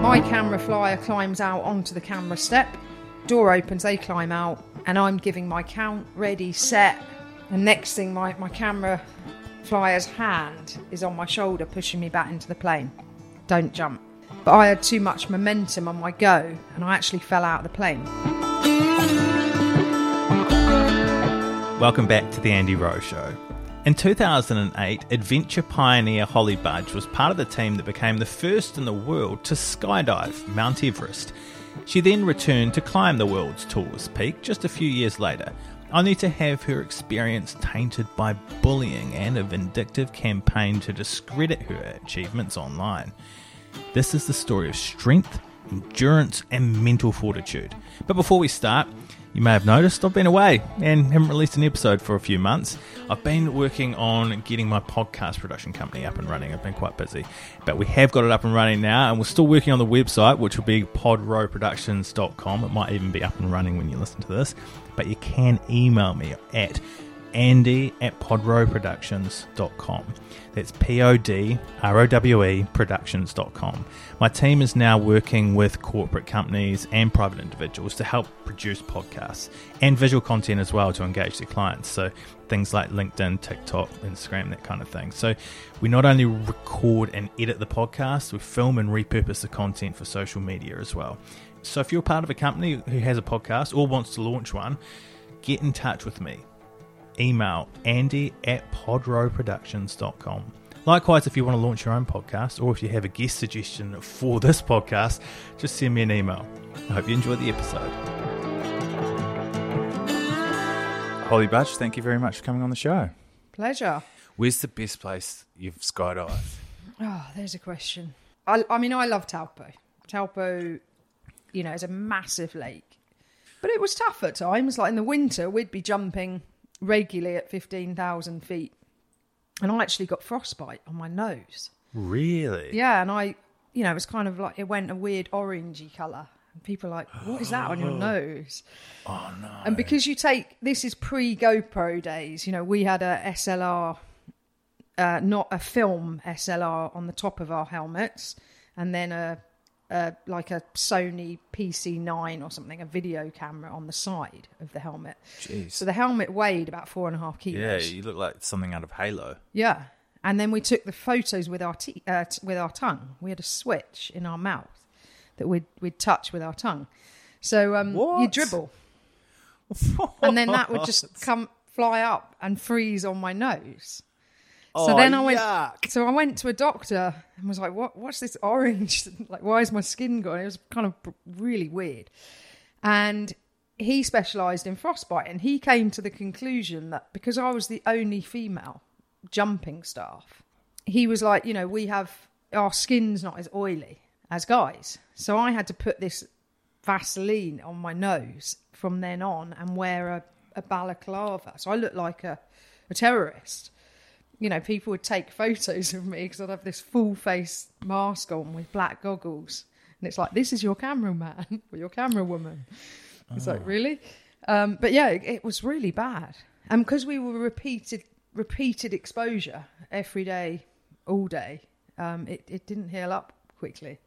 My camera flyer climbs out onto the camera step. Door opens, they climb out, and I'm giving my count, ready, set. And next thing, my, my camera flyer's hand is on my shoulder, pushing me back into the plane. Don't jump. But I had too much momentum on my go, and I actually fell out of the plane. Welcome back to the Andy Rowe Show. In 2008, adventure pioneer Holly Budge was part of the team that became the first in the world to skydive Mount Everest. She then returned to climb the world's tallest peak just a few years later, only to have her experience tainted by bullying and a vindictive campaign to discredit her achievements online. This is the story of strength, endurance, and mental fortitude. But before we start, you may have noticed I've been away and haven't released an episode for a few months. I've been working on getting my podcast production company up and running. I've been quite busy, but we have got it up and running now, and we're still working on the website, which will be podroweproductions.com. It might even be up and running when you listen to this, but you can email me at andy at podroweproductions.com. That's P O D R O W E productions.com. My team is now working with corporate companies and private individuals to help produce podcasts and visual content as well to engage their clients. So things like LinkedIn, TikTok, Instagram, that kind of thing. So we not only record and edit the podcast, we film and repurpose the content for social media as well. So if you're part of a company who has a podcast or wants to launch one, get in touch with me email andy at podroweproductions.com. Likewise, if you want to launch your own podcast or if you have a guest suggestion for this podcast, just send me an email. I hope you enjoy the episode. Holly Budge, thank you very much for coming on the show. Pleasure. Where's the best place you've skydived? Oh, there's a question. I, I mean, I love Taupo. Taupo, you know, is a massive lake. But it was tough at times. Like in the winter, we'd be jumping regularly at 15,000 feet. And I actually got frostbite on my nose. Really? Yeah, and I, you know, it was kind of like it went a weird orangey colour. And people are like, what is that on your nose? Oh no. And because you take this is pre GoPro days, you know, we had a SLR, uh, not a film SLR on the top of our helmets, and then a, like a Sony PC9 or something, a video camera on the side of the helmet. Jeez. So the helmet weighed about four and a half kilos. Yeah, you look like something out of Halo. Yeah. And then we took the photos with our te- uh, t- with our tongue. We had a switch in our mouth that we'd we'd touch with our tongue. So um, you What? dribble, and then that would just come fly up and freeze on my nose. So Oh, then I went. yuck. So I went to a doctor and was like, "What? What's this orange? like, why is my skin gone?" It was kind of really weird. And he specialised in frostbite, and he came to the conclusion that because I was the only female jumping staff, he was like, you know, we have our skin's not as oily as guys, so I had to put this Vaseline on my nose from then on and wear a, a balaclava, so I looked like a, a terrorist you know, people would take photos of me because I'd have this full face mask on with black goggles. And it's like, this is your cameraman or your camera woman. It's like, really? Um, but yeah, it, it was really bad. And because we were repeated, repeated exposure every day, all day, um, it, it didn't heal up quickly.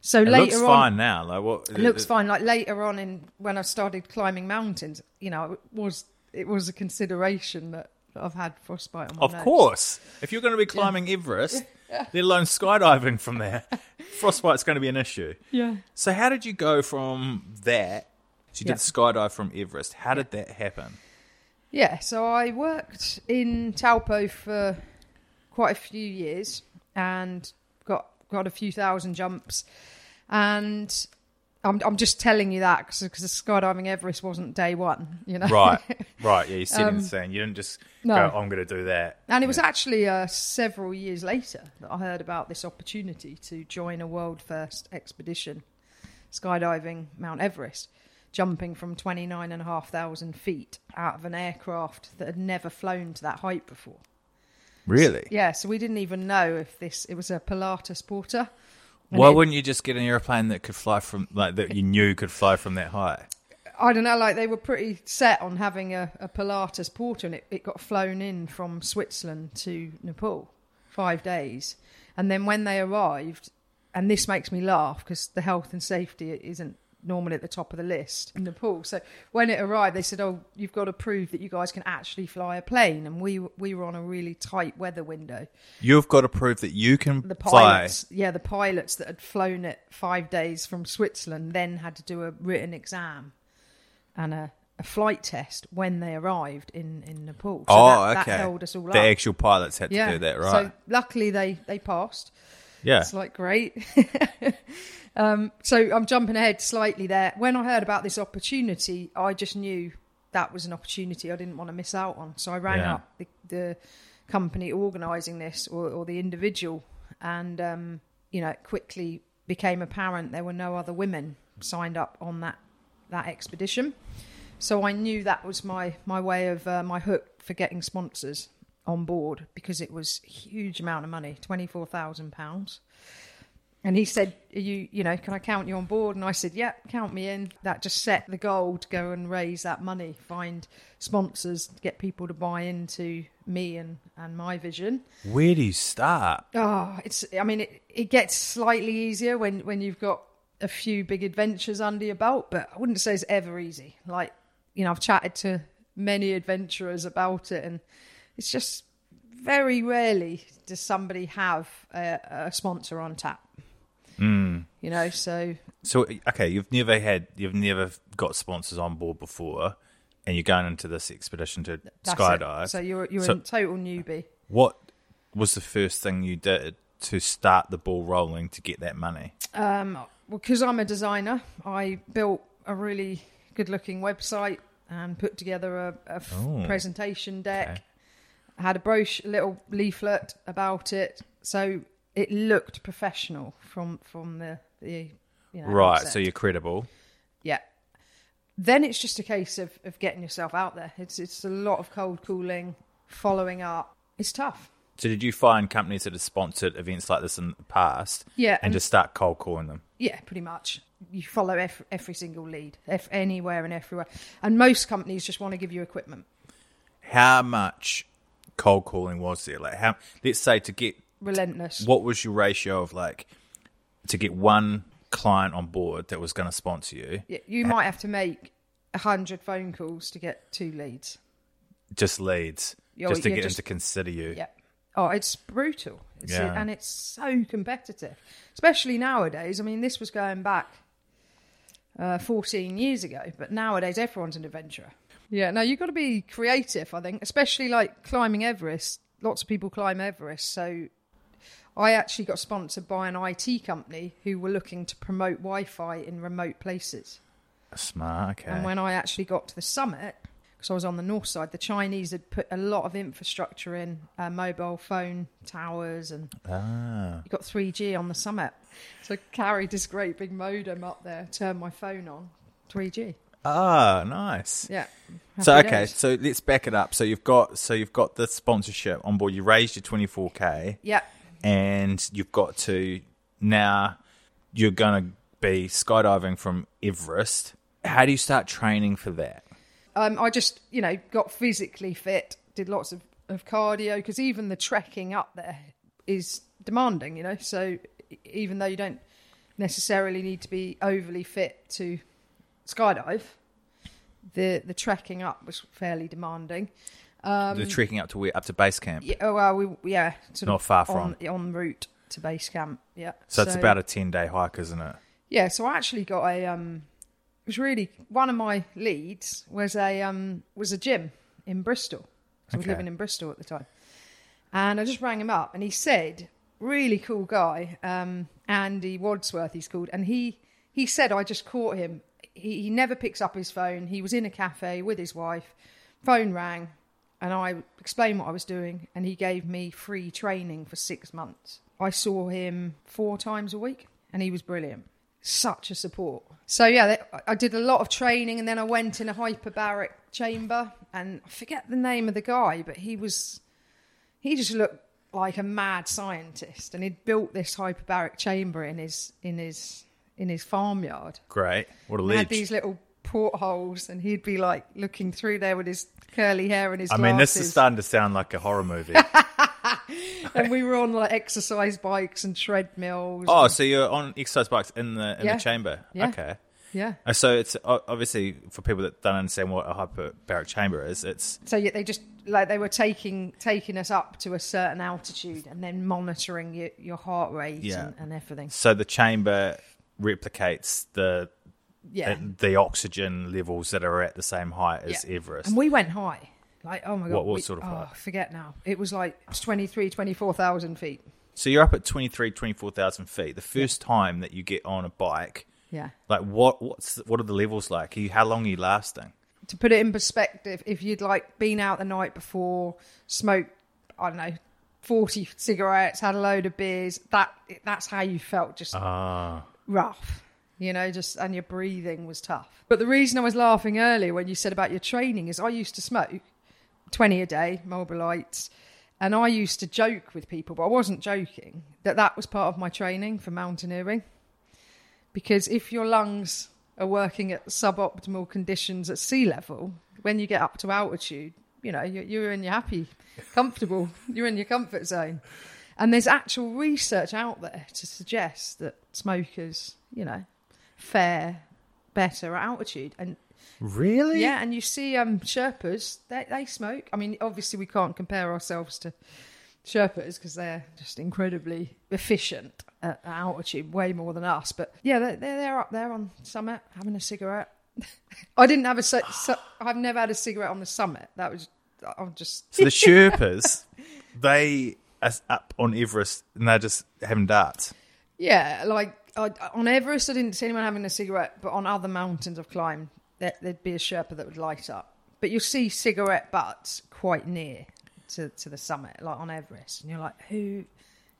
So later on It later looks on, fine now. Like what? it looks fine. Like later on in when I started climbing mountains, you know, it was it was a consideration that I've had frostbite on my Of nose. course, if you're going to be climbing Everest, let alone skydiving from there, frostbite's going to be an issue. Yeah. So how did you go from that? So you Yeah. did skydive from Everest. How did that happen? Yeah, so I worked in Taupo for quite a few years and got got a few thousand jumps. And I'm, I'm just telling you that because skydiving Everest wasn't day one, you know. Right, right. Yeah, you're sitting and saying you didn't just no. go, "I'm going to do that." And it was actually uh, several years later that I heard about this opportunity to join a world first expedition, skydiving Mount Everest, jumping from 29,500 feet out of an aircraft that had never flown to that height before. really. Yeah, so we didn't even know if this, it was a Pilatus Porter. And Why it- wouldn't you just get an airplane that could fly from like that you knew could fly from that high? I don't know, like they were pretty set on having a, a Pilatus Porter and it, it got flown in from Switzerland to Nepal, five days. And then when they arrived, and this makes me laugh because the health and safety isn't normally at the top of the list in Nepal. So when it arrived, they said, "Oh, you've got to prove that you guys can actually fly a plane." And we we were on a really tight weather window. You've got to prove that you can The fly. pilots, yeah, the pilots that had flown it five days from Switzerland then had to do a written exam and a, a flight test when they arrived in in Nepal. So oh, that, okay. that held us all the up. actual pilots had to yeah, do that, right? So luckily they they passed. Yeah. It's like great. um, so I'm jumping ahead slightly there. When I heard about this opportunity, I just knew that was an opportunity I didn't want to miss out on. So I rang Yeah. up the, the company organising this or, or the individual, and um, you know, it quickly became apparent there were no other women signed up on that that expedition. So I knew that was my my way of uh, my hook for getting sponsors on board because it was a huge amount of money, twenty four thousand pounds. And he said, Are "You, you know, can I count you on board?" And I said, "Yeah, count me in." That just set the goal to go and raise that money, find sponsors, get people to buy into me and and my vision. Where do you start? Oh, it's. I mean, it, it gets slightly easier when when you've got a few big adventures under your belt, but I wouldn't say it's ever easy. Like, you know, I've chatted to many adventurers about it, and it's just very rarely does somebody have a, a sponsor on tap. Hmm. You know, so So okay, you've never had, you've never got sponsors on board before, and you're going into this expedition to skydive. it. So you're you're So- a total newbie. What was the first thing you did to start the ball rolling to get that money? Um, well, because I'm a designer, I built a really good-looking website and put together a, a f- Oh, presentation deck. okay. Had a brochure, a little leaflet about it, so it looked professional from from the the you know, right, so you're credible. yeah. Then it's just a case of, of getting yourself out there. It's it's a lot of cold calling, following up. It's tough. So did you find companies that have sponsored events like this in the past? Yeah, and and- just start cold calling them. Yeah, pretty much. You follow every, every single lead, ev- anywhere and everywhere. And most companies just want to give you equipment. How much cold calling was there? Like how? Let's say to get Relentless. what was your ratio of like to get one client on board that was going to sponsor you? Y- You might have to make a hundred phone calls to get two leads. Just leads, Yeah, just to get just- them to consider you. Yeah. Oh, it's brutal. It's, Yeah. And it's so competitive, especially nowadays. I mean, this was going back uh, 14 years ago, but nowadays everyone's an adventurer. Yeah, no, you've got to be creative, I think, especially like climbing Everest. Lots of people climb Everest. So I actually got sponsored by an IT company who were looking to promote Wi Fi in remote places. Smart. Okay. And when I actually got to the summit, because I was on the north side, the Chinese had put a lot of infrastructure in, uh, mobile phone towers, and ah. you got 3G on the summit. So I carried this great big modem up there, turned my phone on, 3G. Ah, nice. Yeah. So okay, days. so let's back it up. So you've got so you've got the sponsorship on board. You raised your twenty four k, Yeah. and you've got to now you're going to be skydiving from Everest. How do you start training for that? Um, I just, you know, got physically fit, did lots of, of cardio, because even the trekking up there is demanding, you know. So even though you don't necessarily need to be overly fit to skydive, the the trekking up was fairly demanding. the trekking up to where up to base camp. Um, Yeah, oh, well, we yeah, sort Not of far on, from. en route to base camp. Yeah, So, it's about a ten day hike, isn't it? Yeah, so I actually got a um it was really one of my leads was a um was a gym in Bristol. 'cause I was living in Bristol at the time. And I just rang him up and he said, really cool guy, um, Andy Wadsworth he's called, and he he said I just caught him. He, he never picks up his phone. He was in a cafe with his wife. Phone rang, and I explained what I was doing, and he gave me free training for six months. I saw him four times a week, and he was brilliant. Such a support. So yeah, I did a lot of training, and then I went in a hyperbaric chamber, and I forget the name of the guy, but he was he just looked like a mad scientist, and he'd built this hyperbaric chamber in his in his in his farmyard. Great. What a He had these little portholes, and he'd be like looking through there with his curly hair and his I mean, this is starting to sound like a horror movie. and we were on like exercise bikes and treadmills. oh, so you're on exercise bikes in the in Yeah. the chamber? Yeah. Okay. yeah. So it's o- obviously for people that don't understand what a hyperbaric chamber is. It's So yeah, they just like they were taking taking us up to a certain altitude and then monitoring your, your heart rate Yeah. and, and everything. so the chamber replicates the Yeah. uh, the oxygen levels that are at the same height as Yeah. Everest. And we went high. Like, oh my God. What- what we- sort of oh, high? Forget now. It was like 23, 24,000 feet. so you're up at 23, 24,000 feet. The first time that you get on a bike, Yeah. like what what's what are the levels like? Are you, how long are you lasting? To put it in perspective, if you'd like been out the night before, smoked, I don't know, 40 cigarettes, had a load of beers, that that's how you felt just Ah, rough, you know, just and your breathing was tough. But the reason I was laughing earlier when you said about your training is I used to smoke 20 a day, Marlboro Lights, and I used to joke with people, but I wasn't joking, that that was part of my training for mountaineering. Because if your lungs are working at suboptimal conditions at sea level, when you get up to altitude, you know, you're, you're in your happy, comfortable, you're in your comfort zone. And there's actual research out there to suggest that smokers, you know, fare better at altitude. And really? yeah, and you see um Sherpas, they they smoke. I mean, obviously we can't compare ourselves to Sherpas because they're just incredibly efficient at at altitude, way more than us. But yeah, they're they're, they're up there on summit having a cigarette. I didn't have a ci- ci- I've never had a cigarette on the summit. That was I'm just So the Sherpas, they are up on Everest and they're just having darts. Yeah, like I, on Everest, I didn't see anyone having a cigarette, but on other mountains I've climbed, there, there'd be a Sherpa that would light up. But you'll see cigarette butts quite near to, to the summit, like on Everest, and you're like, who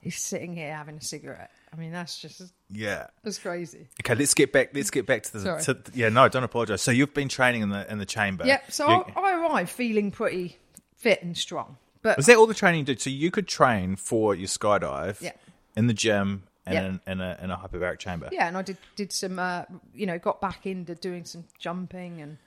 is sitting here having a cigarette? I mean, that's just Yeah. that's crazy. Okay, let's get back. Let's get back to the. To, yeah, no, don't apologize. So you've been training in the in the chamber. Yeah, so I, I arrived feeling pretty fit and strong, but was that all the training you did? So you could train for your skydive. Yeah. In the gym and Yeah. in, in a in a hyperbaric chamber. yeah, and I did did some, uh, you know, got back into doing some jumping and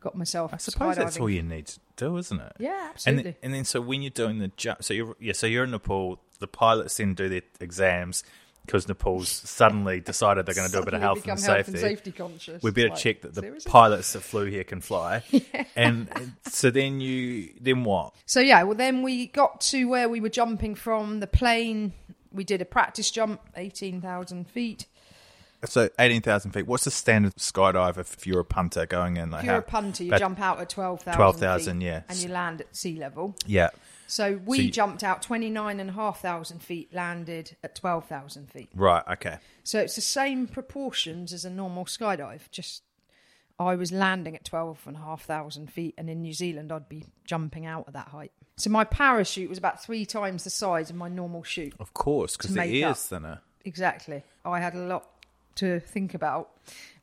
got myself. I suppose that's all you need to do, isn't it? Yeah, And absolutely. then, and then so when you're doing the jump, so you're yeah, so you're in Nepal. The pilots then do their exams because Nepal's suddenly decided they're going to do a bit of health and health safety. and safety conscious. We better Like, check that the seriously? pilots that flew here can fly. And and so then you then what? So yeah, well then we got to where we were jumping from the plane. We did a practice jump, eighteen thousand feet. So eighteen thousand feet. What's the standard skydive if, you're a punter going in? Like If you're how- a punter, you jump out at twelve thousand. 12,000, yeah. and you land at sea level. Yeah. So we So you- jumped out twenty nine and a half thousand feet, landed at twelve thousand feet. Right. Okay. So it's the same proportions as a normal skydive. Just I was landing at twelve and a half thousand feet, and in New Zealand I'd be jumping out at that height. So my parachute was about three times the size of my normal chute. Of course, because To the up. thinner. Exactly. I had a lot to think about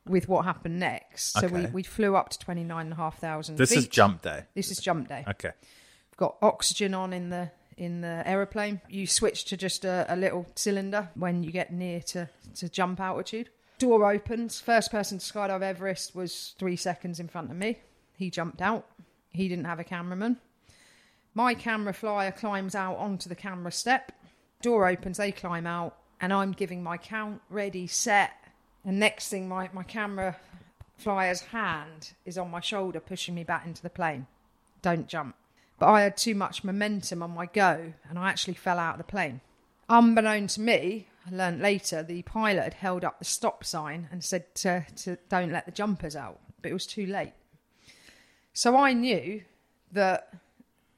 with what happened next. So we, Okay. we flew up to 29,500 This is jump day. This is jump day. Okay. Got oxygen on in the in the aeroplane. You switch to just a, a little cylinder when you get near to, to jump altitude. Door opens. First person to skydive Everest was three seconds in front of me. He jumped out. He didn't have a cameraman. My camera flyer climbs out onto the camera step. Door opens, they climb out, and I'm giving my count, ready, set. And next thing, my, my camera flyer's hand is on my shoulder, pushing me back into the plane. Don't jump. But I had too much momentum on my go, and I actually fell out of the plane. Unbeknown to me, I learnt later the pilot had held up the stop sign and said to, to don't let the jumpers out, but it was too late. So I knew that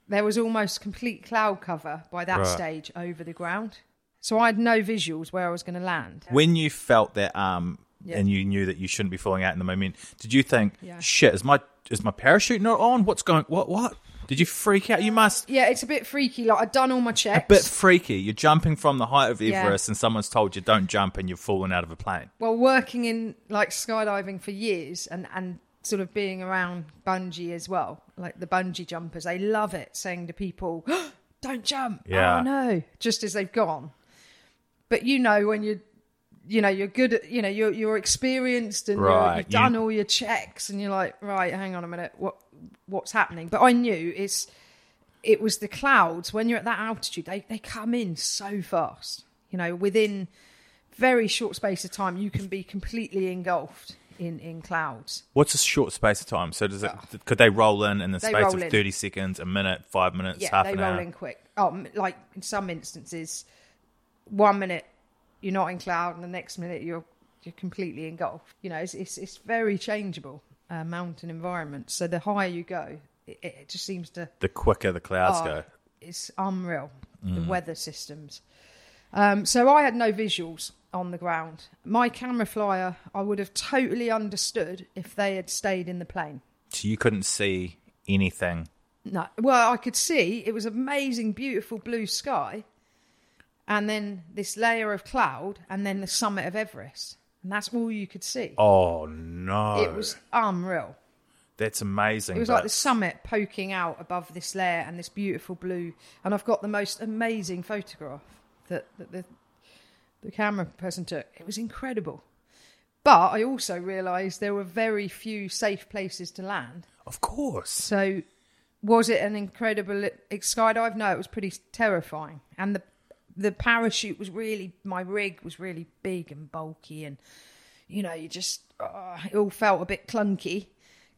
there was almost complete cloud cover by that Right. stage over the ground. So I had no visuals where I was going to land. When you felt that arm Yeah. and you knew that you shouldn't be falling out in the moment. Did you think, Yeah. shit, is my is my parachute not on? What's going? What what? Did you freak out? You must. Yeah, it's a bit freaky. Like I'd done all my checks. A bit freaky. You're jumping from the height of Yeah. Everest, and someone's told you don't jump, and you've fallen out of a plane. well, working in like skydiving for years and and sort of being around bungee as well, like the bungee jumpers, they love it saying to people, "Don't jump." Yeah. Oh no, just as they've gone. But you know when you you know you're good at you know you're you're experienced and you're, Right, you've done you- all your checks and you're like right hang on a minute what what's happening but i knew it's it was the clouds when you're at that altitude they, they come in so fast you know within very short space of time you can be completely engulfed in in clouds What's a short space of time? So does it? Ah. Could they roll in in the They space of in. thirty seconds, a minute, five minutes, yeah half they an roll hour? in quick oh like in some instances one minute you're not in cloud and the next minute you're you're completely engulfed you know it's it's, it's very changeable uh, mountain environment so the higher you go it, it just seems to The quicker the clouds Oh, go. It's unreal. The Mm. weather systems. Um, so I had no visuals on the ground. My camera flyer, I would have totally understood if they had stayed in the plane. So you couldn't see anything. No, well, I could see it was amazing, beautiful blue sky, and then this layer of cloud, and then the summit of Everest, and that's all you could see. Oh no! It was unreal. That's amazing. It was but- like the summit poking out above this layer and this beautiful blue. And I've got the most amazing photograph that, that the, the camera person took. It was incredible. But I also realised there were very few safe places to land. Of course. So was it an incredible skydive? No, it was pretty terrifying. And the the parachute was really my rig was really big and bulky, and you know you just uh, it all felt a bit clunky.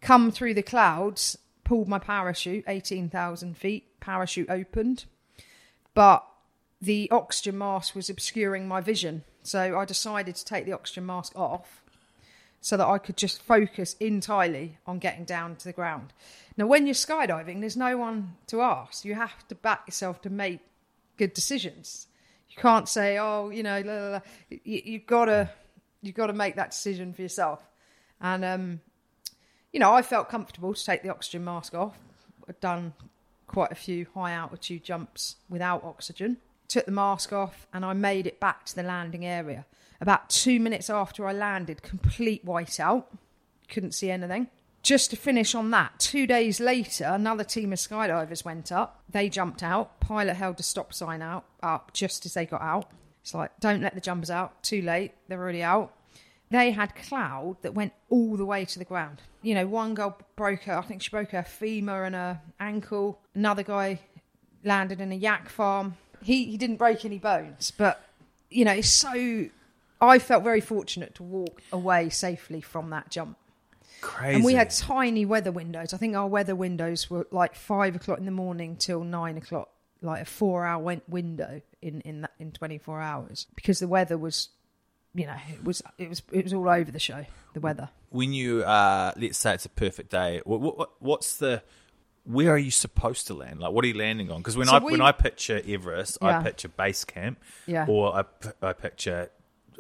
Come through the clouds, pulled my parachute, eighteen thousand feet. Parachute opened, but the oxygen mask was obscuring my vision. So I decided to take the oxygen mask off so that I could just focus entirely on getting down to the ground. Now, when you're skydiving, there's no one to ask. You have to back yourself to make good decisions. You can't say, "Oh, you know,". You, you've got to you've got to make that decision for yourself. And um, you know, I felt comfortable to take the oxygen mask off. I'd done quite a few high altitude jumps without oxygen. Took the mask off and I made it back to the landing area. About two minutes after I landed, complete whiteout. Couldn't see anything. Just to finish on that, two days later, another team of skydivers went up. They jumped out. Pilot held a stop sign out up just as they got out. It's like, don't let the jumpers out. Too late. They're already out they had cloud that went all the way to the ground. You know, one girl broke her, I think she broke her femur and her ankle. Another guy landed in a yak farm. He he didn't break any bones, but you know, it's so. I felt very fortunate to walk away safely from that jump. Crazy. And we had tiny weather windows. I think our weather windows were like five o'clock in the morning till nine o'clock, like a four-hour window in in that, in twenty-four hours because the weather was, you know, it was it was it was all over the show. The weather. when you uh, let's say it's a perfect day. What, what, what's the where are you supposed to land? Like, what are you landing on? Because when So I we- when I picture Everest, I picture base camp, Yeah. or I, I picture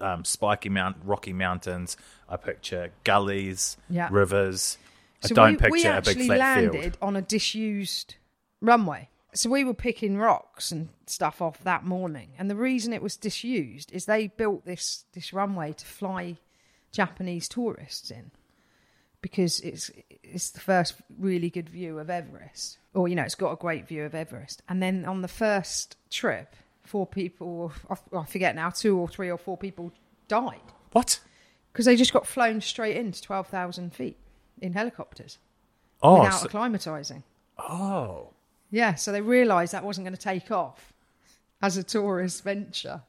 um, spiky mount, rocky mountains. I picture gullies, Yeah. rivers. I So don't we, picture we a actually big flat landed field. on a disused runway. So we were picking rocks and stuff off that morning, and the reason it was disused is they built this this runway to fly Japanese tourists in because it's it's the first really good view of Everest, or you know, it's got a great view of Everest. And then on the first trip, four people, I forget now, two or three or four people died What? because they just got flown straight into twelve thousand feet in helicopters Oh, without so- acclimatizing. oh, Yeah, so they realised that wasn't going to take off as a tourist venture.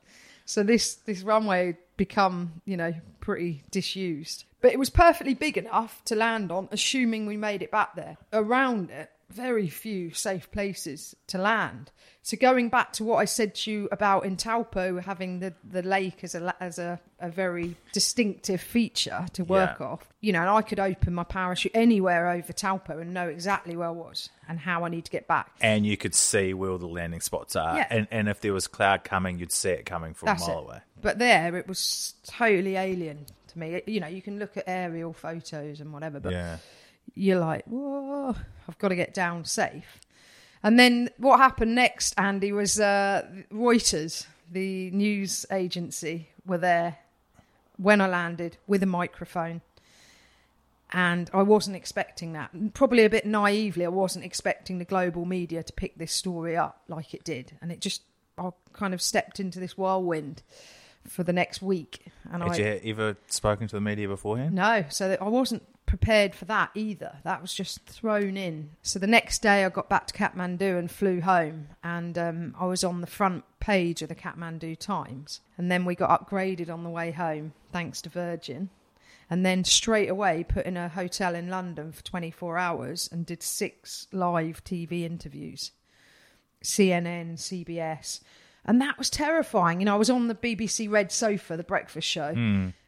So this this runway had become, you know, pretty disused. But it was perfectly big enough to land on, assuming we made it back there. Around it, very few safe places to land. So going back to what I said to you about in Taupo having the, the lake as a as a, a very distinctive feature to work Yeah. off, you know, and I could open my parachute anywhere over Taupo and know exactly where I was and how I need to get back. and you could see where all the landing spots are, Yeah. and and if there was cloud coming, you'd see it coming from That's a mile it. away. But there, it was totally alien to me. You know, you can look at aerial photos and whatever, but yeah. You're like, whoa, I've got to get down safe. And then what happened next, Andy, was uh, Reuters, the news agency, were there when I landed with a microphone. And I wasn't expecting that. Probably a bit naively, I wasn't expecting the global media to pick this story up like it did. And it just, I kind of stepped into this whirlwind for the next week. And Had I, you ever spoken to the media beforehand? no, so that I wasn't prepared for that either. That was just thrown in. So the next day, I got back to Kathmandu and flew home, and um, I was on the front page of the Kathmandu Times. And then we got upgraded on the way home, thanks to Virgin. And then straight away put in a hotel in London for 24 hours and did six live TV interviews. CNN, CBS. And that was terrifying. You know, I was on the BBC Red Sofa, the breakfast show,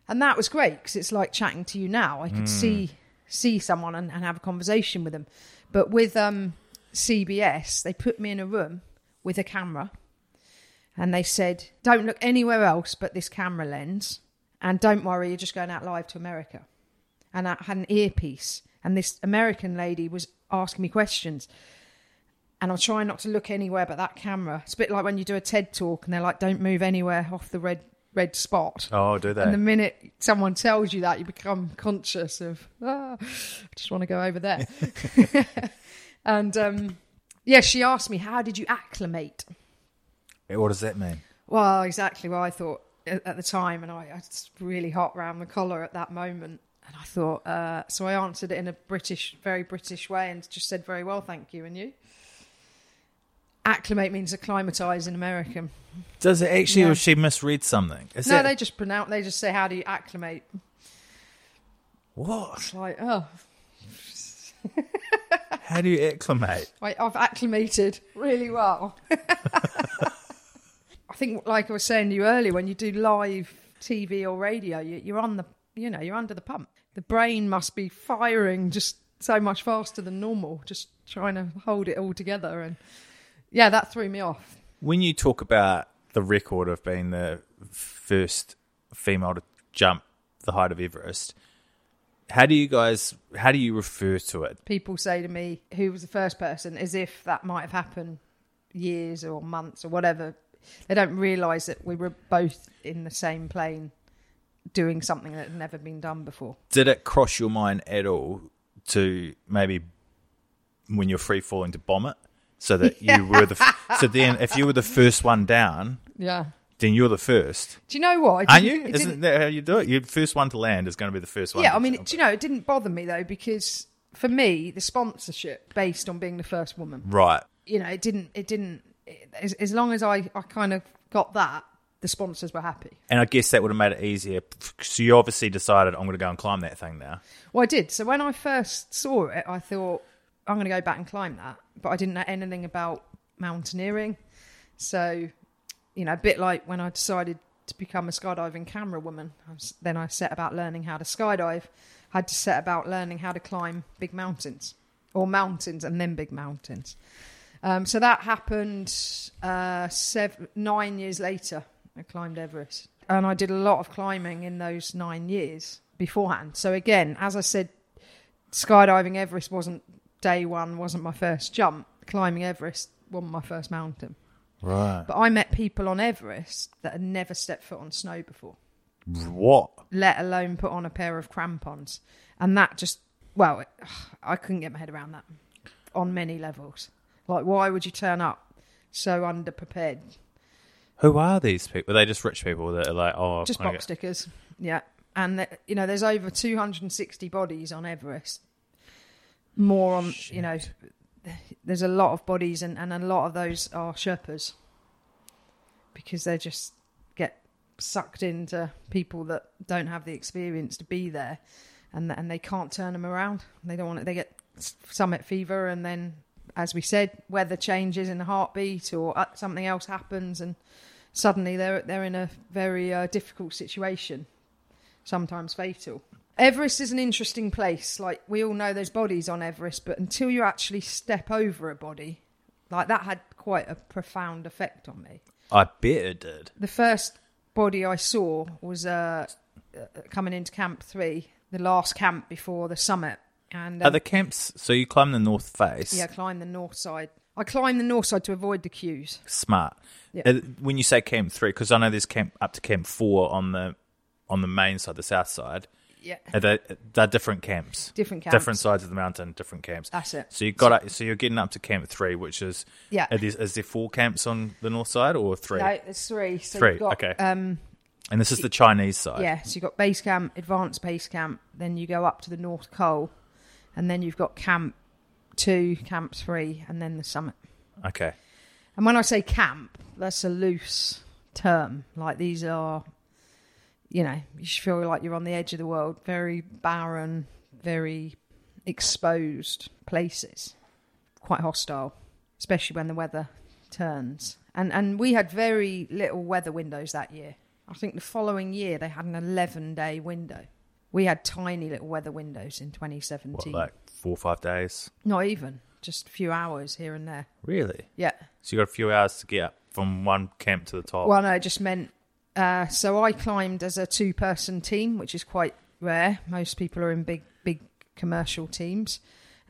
and that was great because it's like chatting to you now. I could see see someone and, and have a conversation with them. But with um, CBS, they put me in a room with a camera, and they said, "Don't look anywhere else but this camera lens, and don't worry, you're just going out live to America." And I had an earpiece, and this American lady was asking me questions and I'm trying not to look anywhere but that camera. It's a bit like when you do a TED talk and they're like, "Don't move anywhere off the red red spot." Oh, do they? And the minute someone tells you that, you become conscious of, ah, I just want to go over there. and um, yeah, she asked me, "How did you acclimate?" what does that mean? Well, exactly what I thought at, at the time, and I, I was really hot round the collar at that moment. And I thought, uh, so I answered it in a British, very British way, and just said very well, thank you. And you? Acclimate means acclimatise in American. Does it actually, Yeah. or she misread something? Is no, that, they just pronounce. They just say, "How do you acclimate?" what? It's like, oh, How do you acclimate? I, I've acclimated really well. I think, like I was saying to you earlier, when you do live TV or radio, you, you're on the, you know, you're under the pump. The brain must be firing just so much faster than normal, just trying to hold it all together. And yeah, that threw me off. When you talk about the record of being the first female to jump the height of Everest, how do you guys, how do you refer to it? People say to me, "Who was the first person?" As if that might have happened years or months or whatever. They don't realise that we were both in the same plane, doing something that had never been done before. Did it cross your mind at all to maybe when you're free falling to bomb it? So that you were the, f- so then if you were the first one down, Yeah. then you're the first. Do you know what? Aren't you? Isn't that how you do it? Your first one to land is going to be the first one. Yeah, I mean, do you know, it didn't bother me though because for me, the sponsorship based on being the first woman, right. you know, it didn't, it didn't. It, as, as long as I, I kind of got that, the sponsors were happy. And I guess that would have made it easier. So you obviously decided I'm going to go and climb that thing now. Well, I did. So when I first saw it, I thought I'm going to go back and climb that, but I didn't know anything about mountaineering. So, you know, a bit like when I decided to become a skydiving camera woman, I was, then I set about learning how to skydive. I had to set about learning how to climb big mountains, or mountains and then big mountains. Um, so that happened uh, seven, nine years later. I climbed Everest, and I did a lot of climbing in those nine years beforehand. So again, as I said, skydiving Everest wasn't day one, wasn't my first jump. Climbing Everest wasn't my first mountain. Right. But I met people on Everest that had never stepped foot on snow before, What? let alone put on a pair of crampons. And that just, well, it, I couldn't get my head around that on many levels. Like, why would you turn up so underprepared? Who are these people? Are they just rich people that are like, oh, Just I'm box stickers. Yeah. And, th- you know, there's over 260 bodies on Everest. More on, you know, there's a lot of bodies, and, and a lot of those are Sherpas because they just get sucked into people that don't have the experience to be there, and and they can't turn them around. They don't want it. They get summit fever, and then, as we said, weather changes in a heartbeat, or uh, something else happens, and suddenly they're they're in a very uh, difficult situation, sometimes fatal. Everest is an interesting place. Like we all know there's bodies on Everest, but until you actually step over a body, like that had quite a profound effect on me. I bet it did. The first body I saw was uh, uh, coming into Camp Three, the last camp before the summit, and Are um, the camps? So you climb the north face. yeah, climb the north side. I climbed the north side to avoid the queues. Smart. Yeah. Uh, When you say camp three, because I know there's camp up to camp four on the on the main side, the south side. Yeah, Are they, they're different camps. Different camps. Different sides of the mountain, different camps. That's it. So you got up, so you're getting up to camp three, which is Yeah. Is there four camps on the north side or three? no, there's three. So Three, You've got, okay. Um, And this is the Chinese side. yeah, so you've got base camp, advanced base camp, then you go up to the North Col, and then you've got camp two, camp three, and then the summit. Okay. And when I say camp, that's a loose term. Like these are, you know, you should feel like you're on the edge of the world, very barren, very exposed places, quite hostile, especially when the weather turns. And and we had very little weather windows that year. I think the following year they had an 11 day window. We had tiny little weather windows in What, 2017. like four or five days? Not even, just a few hours here and there. Really? Yeah. So you got a few hours to get up from one camp to the top. Well, no, it just meant. Uh, so I climbed as a two-person team, which is quite rare. Most people are in big, big commercial teams,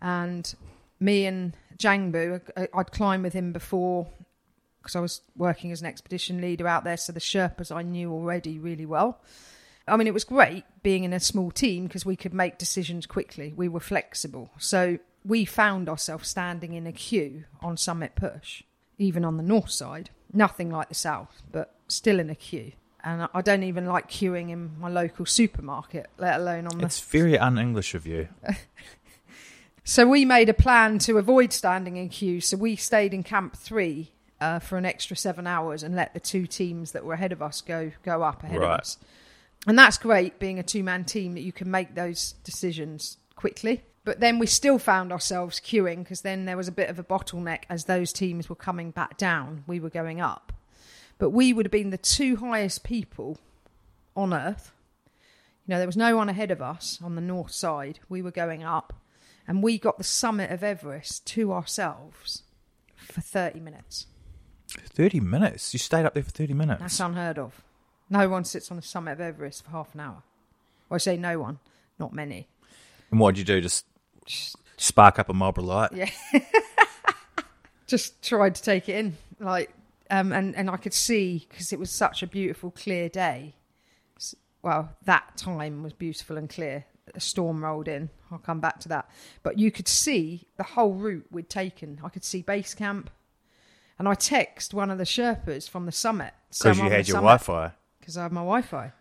and me and Jangbu, I- I'd climbed with him before because I was working as an expedition leader out there. So the Sherpas I knew already really well. I mean, it was great being in a small team because we could make decisions quickly. We were flexible. So we found ourselves standing in a queue on Summit Push, even on the north side. Nothing like the south, but still in a queue. And I- don't even like queuing in my local supermarket, let alone on the. it's very un-English of you. So we made a plan to avoid standing in queue. So we stayed in Camp Three uh, for an extra seven hours and let the two teams that were ahead of us go go up ahead Right. of us. And that's great, being a two man team, that you can make those decisions quickly. But then we still found ourselves queuing because then there was a bit of a bottleneck as those teams were coming back down. We were going up. But we would have been the two highest people on Earth. You know, there was no one ahead of us on the north side. We were going up. And we got the summit of Everest to ourselves for 30 minutes. Thirty minutes. You stayed up there for thirty minutes. That's unheard of. No one sits on the summit of Everest for half an hour. I say no one, not many. and what did you do? Just spark up a Marlboro light. Yeah. Just tried to take it in, like, um, and and I could see because it was such a beautiful, clear day. Well, that time was beautiful and clear. A storm rolled in. I'll come back to that. But you could see the whole route we'd taken. I could see base camp, and I text one of the Sherpas from the summit Because you had your. Wi-Fi. because I have my Wi-Fi, I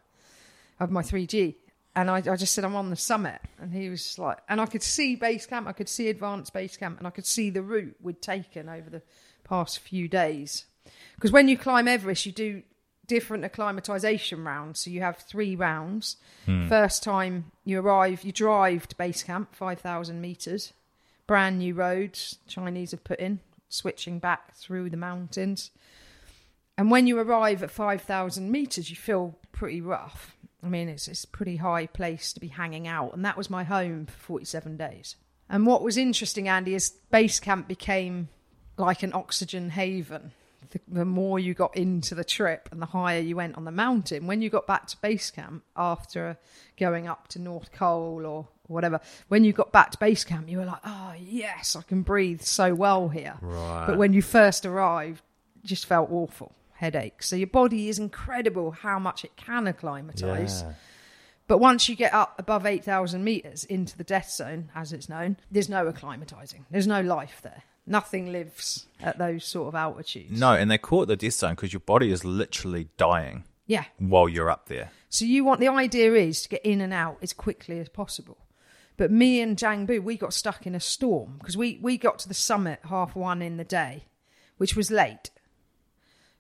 have my 3G, and I, I just said I'm on the summit, and he was like, and I could see base camp, I could see advanced base camp, and I could see the route we'd taken over the past few days. Because when you climb Everest, you do different acclimatization rounds. So you have three rounds. Hmm. First time you arrive, you drive to base camp, 5,000 meters, brand new roads Chinese have put in, switching back through the mountains. And when you arrive at 5,000 meters, you feel pretty rough. I mean, it's, it's a pretty high place to be hanging out. And that was my home for 47 days. And what was interesting, Andy, is base camp became like an oxygen haven. The, the more you got into the trip and the higher you went on the mountain, when you got back to base camp after going up to North Col or whatever, when you got back to base camp, you were like, oh, yes, I can breathe so well here. Right. But when you first arrived, just felt awful, headache. So your body is incredible how much it can acclimatise. Yeah. But once you get up above 8,000 metres into the death zone, as it's known, there's no acclimatising. There's no life there. Nothing lives at those sort of altitudes. No, and they call it the death zone because your body is literally dying Yeah. while you're up there. So you want the idea is to get in and out as quickly as possible. But me and Jangbu, we got stuck in a storm because we, we got to the summit half one in the day, which was late.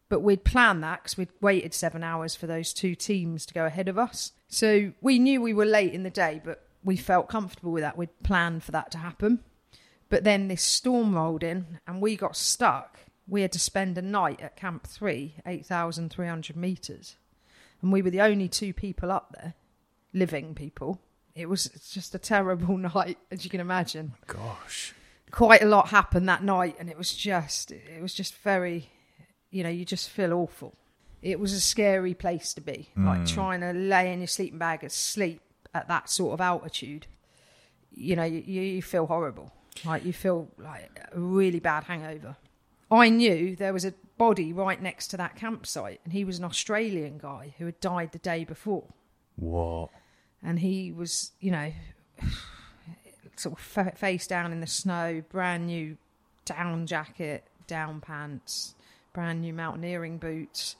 But we'd planned that because we'd waited seven hours for those two teams to go ahead of us. So we knew we were late in the day, but we felt comfortable with that. We'd planned for that to happen. But then this storm rolled in and we got stuck. We had to spend a night at Camp 3, 8,300 metres. And we were the only two people up there, living people. It was just a terrible night, as you can imagine. Oh gosh. Quite a lot happened that night, and it was just, it was just very, you know, you just feel awful. it was a scary place to be. Like hmm. trying to lay in your sleeping bag and sleep at that sort of altitude. You know, you, you feel horrible. Like you feel like a really bad hangover. I knew there was a body right next to that campsite, and he was an Australian guy who had died the day before. What? And he was, you know, sort of face down in the snow, brand new down jacket, down pants, brand new mountaineering boots.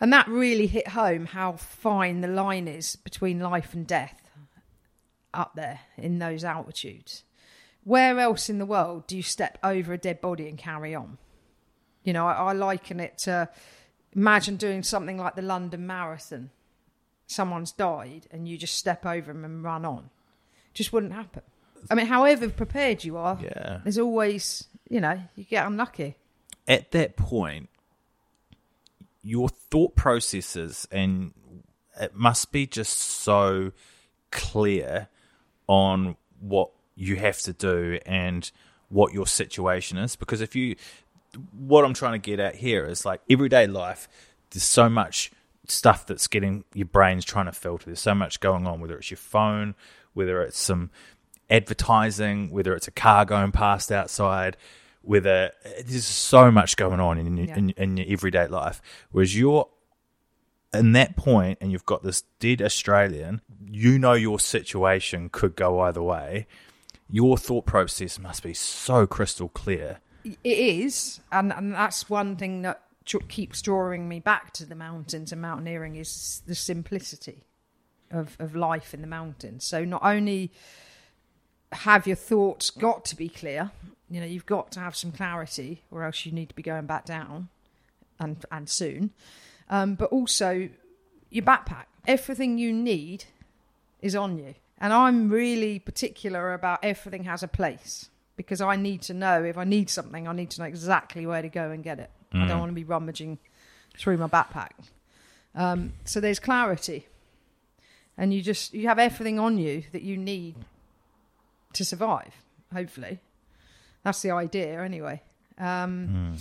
And that really hit home how fine the line is between life and death up there in those altitudes. Where else in the world do you step over a dead body and carry on? You know, I, I liken it to imagine doing something like the London Marathon. Someone's died and you just step over them and run on. Just wouldn't happen. I mean, however prepared you are, Yeah. there's always, you know, you get unlucky. At that point, your thought processes and it must be just so clear on what you have to do and what your situation is because if you what I'm trying to get at here is like everyday life there's so much stuff that's getting your brain's trying to filter there's so much going on whether it's your phone whether it's some advertising whether it's a car going past outside whether there's so much going on in, your Yeah. in, in your everyday life whereas you're in that point and you've got this dead Australian, you know your situation could go either way. Your thought process must be so crystal clear. It is, and, and that's one thing that keeps drawing me back to the mountains and mountaineering is the simplicity of, of life in the mountains. So not only have your thoughts got to be clear, you know, you've got to have some clarity, or else you need to be going back down, and and soon. Um, but also your backpack, everything you need is on you. And I'm really particular about everything has a place because I need to know if I need something, I need to know exactly where to go and get it. I don't want to be rummaging through my backpack. Um, so there's clarity, and you just you have everything on you that you need to survive. Hopefully, that's the idea, anyway. Um,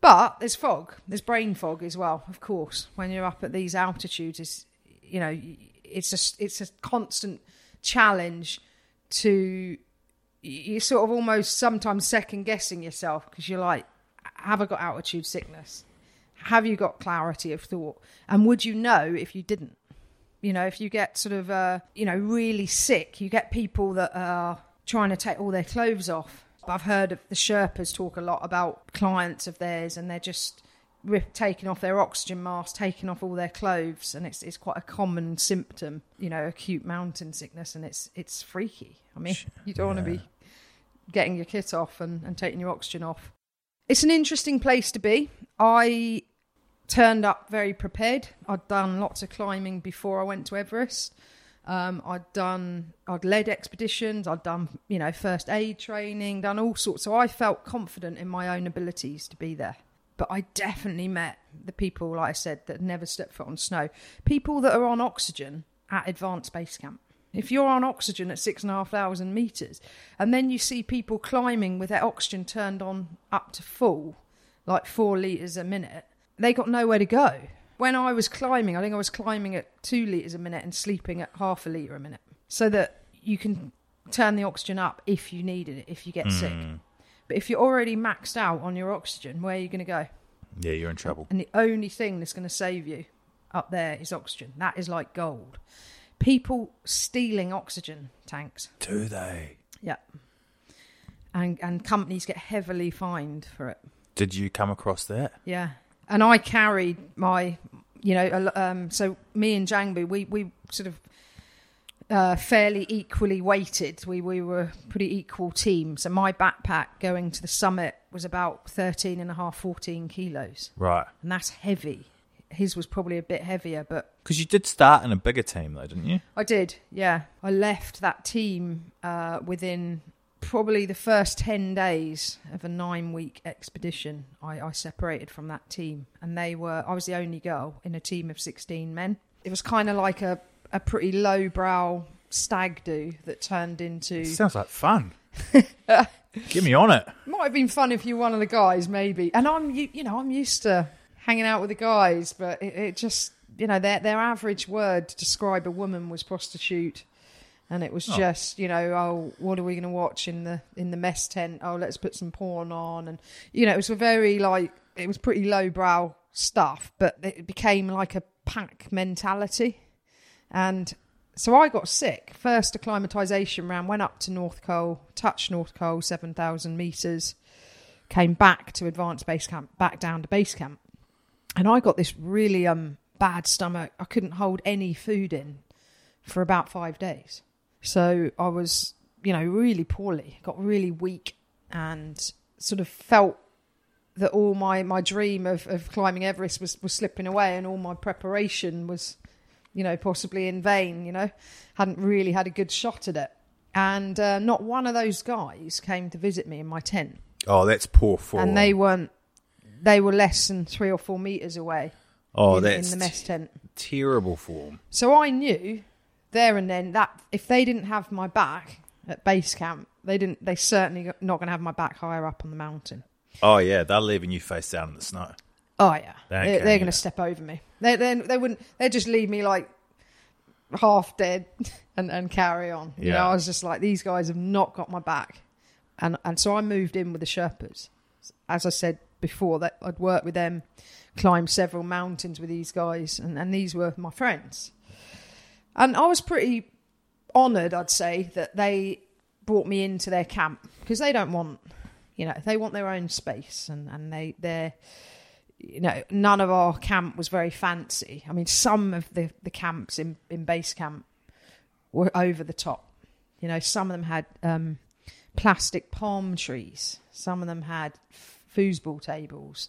But there's fog. There's brain fog as well, of course. When you're up at these altitudes, is you know, it's a it's a constant challenge to you're sort of almost sometimes second guessing yourself because you're like, have I got altitude sickness? Have you got clarity of thought? And would you know if you didn't? You know, if you get sort of, uh, you know, really sick, you get people that are trying to take all their clothes off. I've heard of the Sherpas talk a lot about clients of theirs, and they're just rip, taking off their oxygen mask, taking off all their clothes, and it's it's quite a common symptom, you know, acute mountain sickness, and it's it's freaky. I mean, you don't want to be getting your kit off and, and taking your oxygen off. It's an interesting place to be. I turned up very prepared. I'd done lots of climbing before I went to Everest. Um, I'd done, I'd led expeditions. I'd done, you know, first aid training, done all sorts. So I felt confident in my own abilities to be there. But I definitely met the people, like I said, that never stepped foot on snow. People that are on oxygen at advanced base camp. If you're on oxygen at six and a half thousand meters, and then you see people climbing with their oxygen turned on up to full, like four liters a minute, they got nowhere to go. When I was climbing, I think I was climbing at two liters a minute and sleeping at half a liter a minute, so that you can turn the oxygen up if you needed it, if you get sick. Hmm. But if you're already maxed out on your oxygen, where are you going to go? Yeah, you're in trouble. And the only thing that's going to save you up there is oxygen. That is like gold. People stealing oxygen tanks. Do they? Yeah. And and companies get heavily fined for it. Did you come across that? Yeah. And I carried my, you know, um, so me and Jangbu, we, we sort of uh, fairly equally weighted. We, we were a pretty equal team. So my backpack going to the summit was about 13 and a half, 14 kilos. Right. And that's heavy. His was probably a bit heavier, but Because you did start in a bigger team, though, didn't you? I did, yeah. I left that team uh, within probably the first 10 days of a nine week expedition. I, I separated from that team, and they were, I was the only girl in a team of 16 men. It was kind of like a, a pretty lowbrow stag do that turned into. Sounds like fun. Get me on it. Might have been fun if you were one of the guys, maybe. And I'm, u- you know, I'm used to hanging out with the guys, but it, it just you know their their average word to describe a woman was prostitute. And it was oh. just, you know, oh, what are we going to watch in the in the mess tent? Oh, let's put some porn on, and you know, it was a very like it was pretty lowbrow stuff, but it became like a pack mentality, and so I got sick. First acclimatization round, went up to North Col, touched North Col, seven thousand meters, came back to advanced base camp, back down to base camp, and I got this really um bad stomach. I couldn't hold any food in for about five days. So I was, you know, really poorly, got really weak, and sort of felt that all my, my dream of, of climbing Everest was, was slipping away, and all my preparation was, you know, possibly in vain. You know, hadn't really had a good shot at it, and uh, not one of those guys came to visit me in my tent, Oh, that's poor form. and they weren't. They were less than three or four meters away. oh, in, that's in the mess tent. terrible form. So I knew there and then that if they didn't have my back at base camp, they didn't. They certainly not going to have my back higher up on the mountain. Oh yeah, they're leaving you face down in the snow. Oh yeah, They they're, they're going to step over me. They they they wouldn't. They'd just leave me like half dead and and carry on. You know, Yeah. I was just like these guys have not got my back, and and so I moved in with the Sherpas. As I said before, that I'd worked with them, climbed several mountains with these guys, and and these were my friends. And I was pretty honoured, I'd say, that they brought me into their camp because they don't want, you know, they want their own space, and and they they're you know, none of our camp was very fancy. I mean, some of the, the camps in, in base camp were over the top. You know, some of them had um, plastic palm trees. Some of them had f- foosball tables.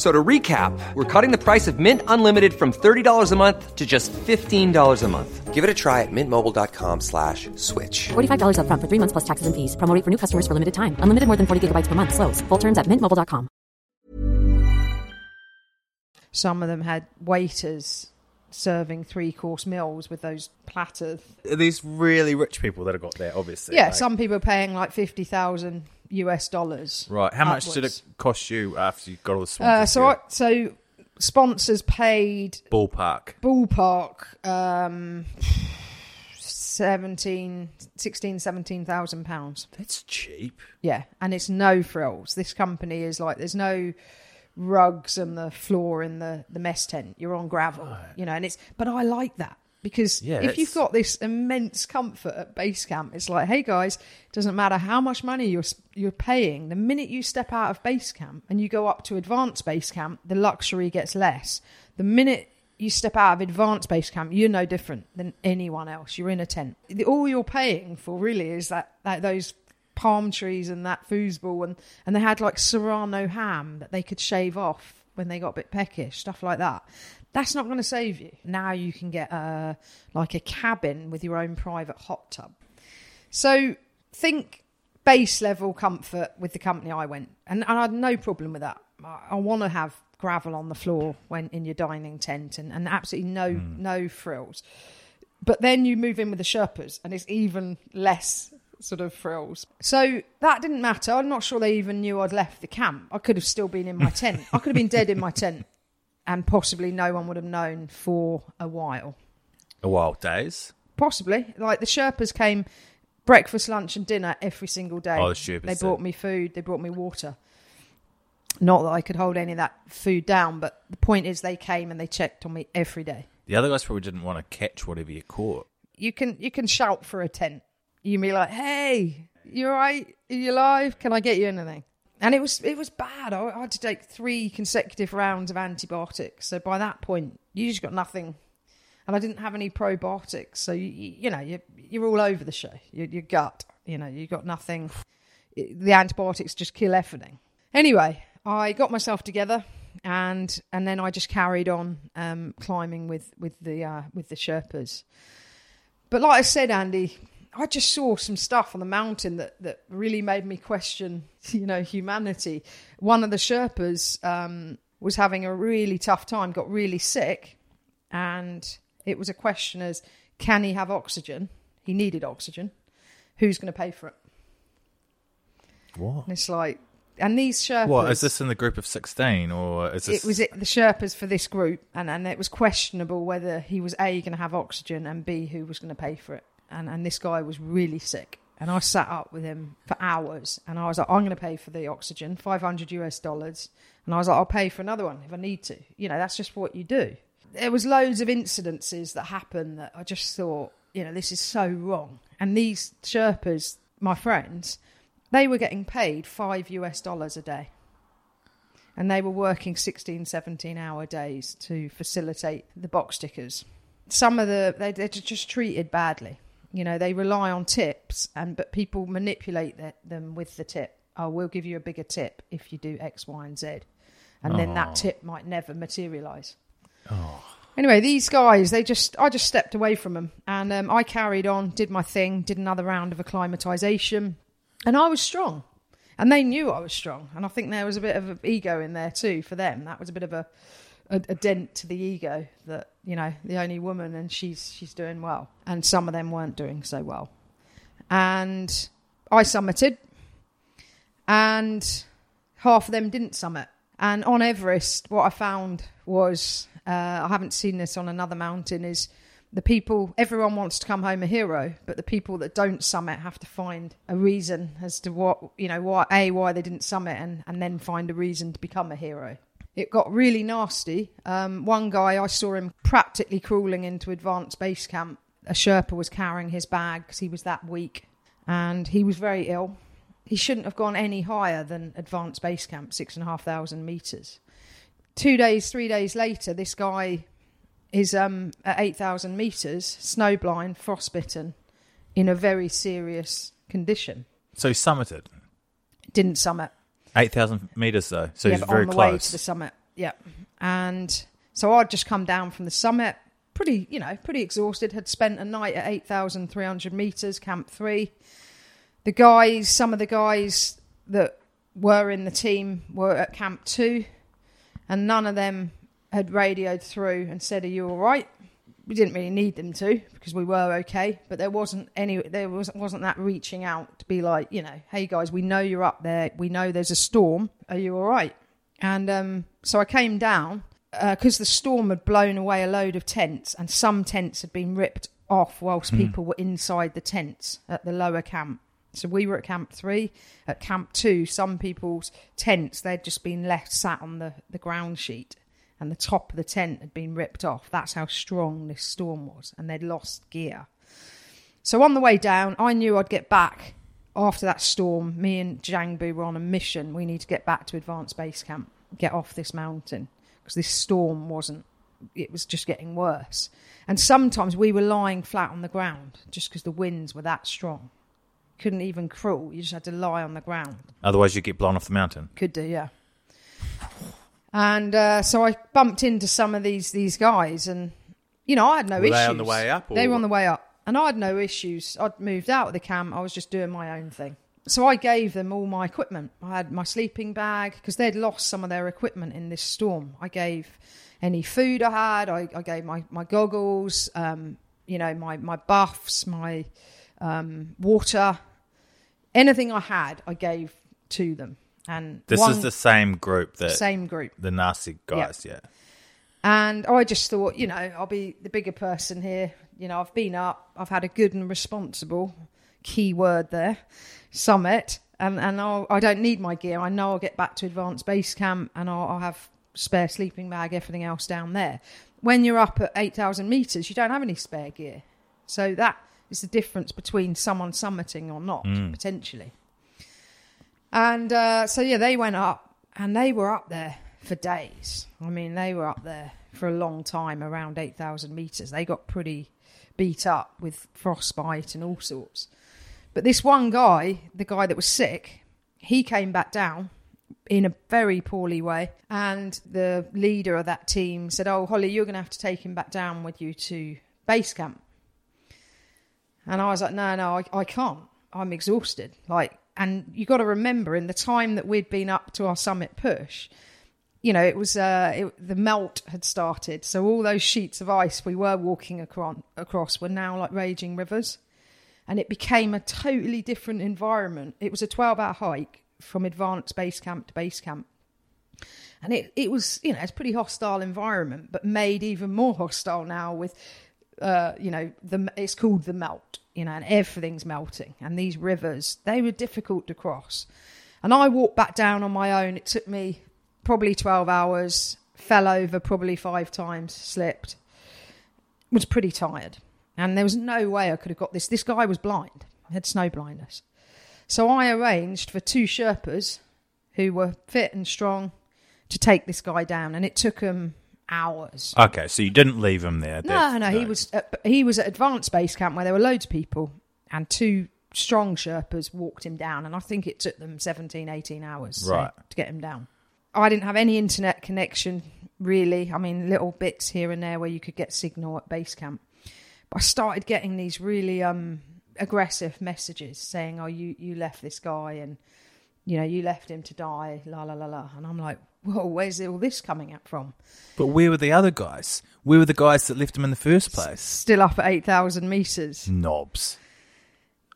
F- So to recap, we're cutting the price of Mint Unlimited from $30 a month to just $15 a month. Give it a try at mintmobile.com slash switch. $45 upfront for three months plus taxes and fees. Promo rate for new customers for limited time. Unlimited more than 40 gigabytes per month. Slows. Full terms at mintmobile.com. Some of them had waiters serving three course meals with those platters. These really rich people that have got there, obviously. Yeah, like- some people are paying like 50,000 US dollars. Right. How much did it cost you after you got all the Uh, sponsors? so, I, so sponsors paid ballpark. ballpark um 17 16 17,000 pounds That's cheap. yeah and it's no frills this company is like there's no rugs on the floor in the the mess tent you're on gravel you know and it's but I like that because Yeah, if you've got this immense comfort at base camp it's like hey guys it doesn't matter how much money you're you're paying the minute you step out of base camp and you go up to advanced base camp the luxury gets less the minute you step out of advanced base camp, you're no different than anyone else. You're in a tent. The- All you're paying for really is that, that those palm trees and that foosball, and and they had like serrano ham that they could shave off when they got a bit peckish, stuff like that. That's not going to save you. Now you can get a like a cabin with your own private hot tub. So think base level comfort with the company I went, and, and I had no problem with that. I, I want to have gravel on the floor when in your dining tent, and, and absolutely no hmm. no frills. But then you move in with the Sherpas, and it's even less sort of frills. So that didn't matter. I'm not sure they even knew I'd left the camp. I could have still been in my tent. I could have been dead in my tent, and possibly no one would have known for a while. A while, days. Possibly. Like the Sherpas came breakfast, lunch, and dinner every single day. Oh, the Sherpas They brought me food, they brought me water. Not that I could hold any of that food down, but the point is they came and they checked on me every day. The other guys probably didn't want to catch whatever you caught. You can you can shout for a tent. You can be like, Hey, you alright? Are you alive? Can I get you anything? And it was it was bad. I, I had to take three consecutive rounds of antibiotics. So by that point, you just got nothing, and I didn't have any probiotics. So you you know you you're all over the show. Your, your gut, you know, you got nothing. The antibiotics just kill everything. Anyway, I got myself together, and and then I just carried on um, climbing with with the uh, with the Sherpas. But like I said, Andy, I just saw some stuff on the mountain that, that really made me question, you know, humanity. One of the Sherpas um, was having a really tough time, got really sick, and it was a question as, can he have oxygen? He needed oxygen. Who's going to pay for it? What? And it's like, and these Sherpas. What is this in the group of sixteen, or is this? It was it, the Sherpas for this group, and, and it was questionable whether he was A, going to have oxygen, and B, who was going to pay for it. And, and this guy was really sick. And I sat up with him for hours, and I was like, I'm going to pay for the oxygen, 500 US dollars. And I was like, I'll pay for another one if I need to. You know, that's just what you do. There was loads of incidences that happened that I just thought, you know, this is so wrong. And these Sherpas, my friends, they were getting paid five US dollars a day and they were working 16 17 hour days to facilitate the box stickers some of the they, they're just treated badly you know they rely on tips and but people manipulate the, them with the tip. Oh we'll give you a bigger tip if you do x y and z. And then that tip might never materialize. Anyway these guys they just i just stepped away from them and um, i carried on did my thing did another round of acclimatization. And i was strong. And they knew I was strong. And I think there was a bit of an ego in there too for them. That was a bit of a, a, a dent to the ego that you know the only woman and she's she's doing well, and some of them weren't doing so well. And I summited, and half of them didn't summit. And on Everest, what I found was uh, I haven't seen this on another mountain is the people everyone wants to come home a hero but the people that don't summit have to find a reason as to what you know why a why they didn't summit and and then find a reason to become a hero it got really nasty. Um, one guy i saw him practically crawling into advanced base camp. A sherpa was carrying his bag because he was that weak and he was very ill. He shouldn't have gone any higher than advanced base camp six and a half thousand meters. Two days three days later this guy is um, at 8,000 metres, snowblind, frostbitten, in a very serious condition. so he summited? Didn't summit. Eight thousand meters though, so yeah, he's but very on the way close. to the summit. Yeah. And so I'd just come down from the summit, pretty, you know, pretty exhausted, had spent a night at 8,300 metres, Camp 3. The guys, some of the guys that were in the team were at Camp 2, and none of them had radioed through and said, Are you all right? We didn't really need them to because we were okay, but there wasn't any, there wasn't, wasn't that reaching out to be like, you know, hey guys, we know you're up there. We know there's a storm. Are you all right? And um, so I came down because the storm had blown away a load of tents and some tents had been ripped off whilst people were inside the tents at the lower camp. So we were at camp three. At camp two, some people's tents, they'd just been left sat on the, the ground sheet and the top of the tent had been ripped off. That's how strong this storm was. And they'd lost gear. So on the way down, I knew I'd get back after that storm. Me and Jangbu were on a mission. We need to get back to advanced base camp, get off this mountain because this storm wasn't. It was just getting worse. And sometimes we were lying flat on the ground just because the winds were that strong. Couldn't even crawl. You just had to lie on the ground. Otherwise, you'd get blown off the mountain. Could do, yeah. And uh, so I bumped into some of these these guys, and you know I had no Were issues. they on the way up, They were on the way up, and I had no issues. I'd moved out of the camp. I was just doing my own thing. So I gave them all my equipment. I had my sleeping bag because they'd lost some of their equipment in this storm. I gave any food I had. I, I gave my my goggles. Um, you know my my buffs, my um, water, anything I had. I gave to them. And This one- is the same group that same group. the nasty guys. Yeah. And I just thought, you know, I'll be the bigger person here. You know, I've been up, I've had a good and responsible key word there summit, and and I'll, I don't need my gear. I know I'll get back to advanced base camp, and I'll, I'll have spare sleeping bag, everything else down there. When you're up at eight thousand meters, you don't have any spare gear, so that is the difference between someone summiting or not hmm. potentially. And uh, so yeah, they went up, and they were up there for days. I mean, they were up there for a long time, around eight thousand meters. They got pretty beat up with frostbite and all sorts. But this one guy, the guy that was sick, he came back down in a very poorly way. And the leader of that team said, Oh, Holly, you're going to have to take him back down with you to base camp. And I was like, No, no, I, I can't. I'm exhausted. Like, and you got to remember, in the time that we'd been up to our summit push, you know, it was uh, it, the melt had started, so all those sheets of ice we were walking across, across were now like raging rivers, and it became a totally different environment. It was a twelve-hour hike from advanced base camp to base camp, and it it was you know it's pretty hostile environment, but made even more hostile now with, uh, you know, the it's called the melt, you know, and everything's melting, and these rivers they were difficult to cross, and I walked back down on my own. It took me probably 12 hours, fell over probably five times, slipped, was pretty tired. And there was no way I could have got this. This guy was blind, had snow blindness. So I arranged for two Sherpas who were fit and strong to take this guy down, and it took them hours. Okay, so you didn't leave him there. No, no, he was at, he was at advanced base camp where there were loads of people, and two strong Sherpas walked him down, and I think it took them 17, 18 hours so, Right. to get him down. I didn't have any internet connection really. I mean, little bits here and there where you could get signal at base camp. But I started getting these really um, aggressive messages saying, "Oh, you you left this guy, and you know you left him to die." La la la la, and I'm like, "Whoa, where's all this coming up from?" But where were the other guys? Where were the guys that left him in the first place? Still up at eight thousand meters. Knobs.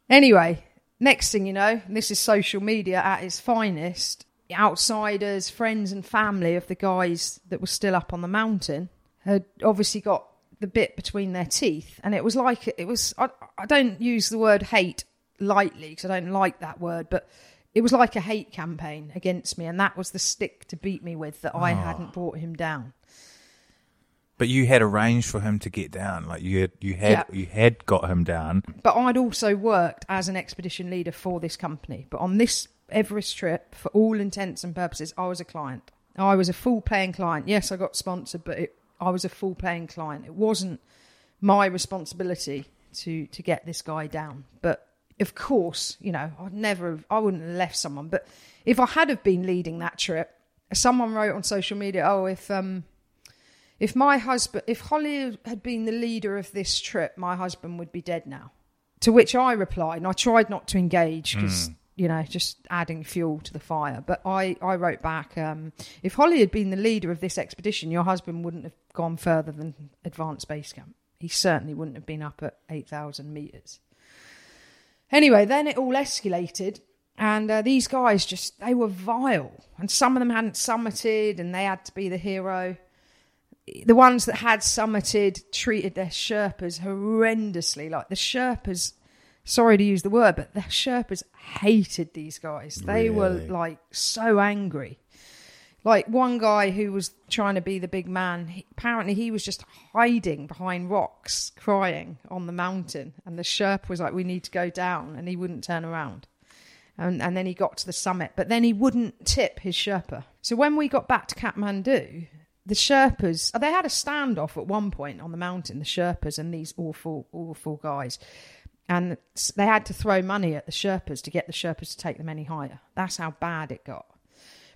Anyway, next thing you know, and this is social media at its finest. Outsiders, friends, and family of the guys that were still up on the mountain had obviously got the bit between their teeth, and it was like it was. I, I don't use the word hate lightly because I don't like that word, but it was like a hate campaign against me, and that was the stick to beat me with that I oh. hadn't brought him down. But you had arranged for him to get down. Like you had, you had, Yeah. you had got him down. But I'd also worked as an expedition leader for this company. But on this Everest trip, for all intents and purposes, I was a client. I was a full paying client. Yes, I got sponsored, but it, I was a full paying client. It wasn't my responsibility to to get this guy down. But of course, you know, I'd never, have, I wouldn't have left someone. But if I had have been leading that trip, someone wrote on social media, "Oh, if um, if my husband, if Holly had been the leader of this trip, my husband would be dead now. To which I replied, and I tried not to engage because, you know, just adding fuel to the fire. But I, I wrote back, um, if Holly had been the leader of this expedition, your husband wouldn't have gone further than advanced base camp. He certainly wouldn't have been up at 8,000 metres. Anyway, then it all escalated, and uh, these guys just, they were vile. And some of them hadn't summited, and they had to be the hero the ones that had summited treated their Sherpas horrendously. Like the Sherpas, sorry to use the word, but the Sherpas hated these guys. They were like so angry. Like one guy who was trying to be the big man, he, apparently he was just hiding behind rocks, crying on the mountain. And the Sherpa was like, "We need to go down," and he wouldn't turn around. And, and then he got to the summit, but then he wouldn't tip his Sherpa. So when we got back to Kathmandu, the Sherpas, uh, they had a standoff at one point on the mountain, the Sherpas and these awful, awful guys. And they had to throw money at the Sherpas to get the Sherpas to take them any higher. That's how bad it got.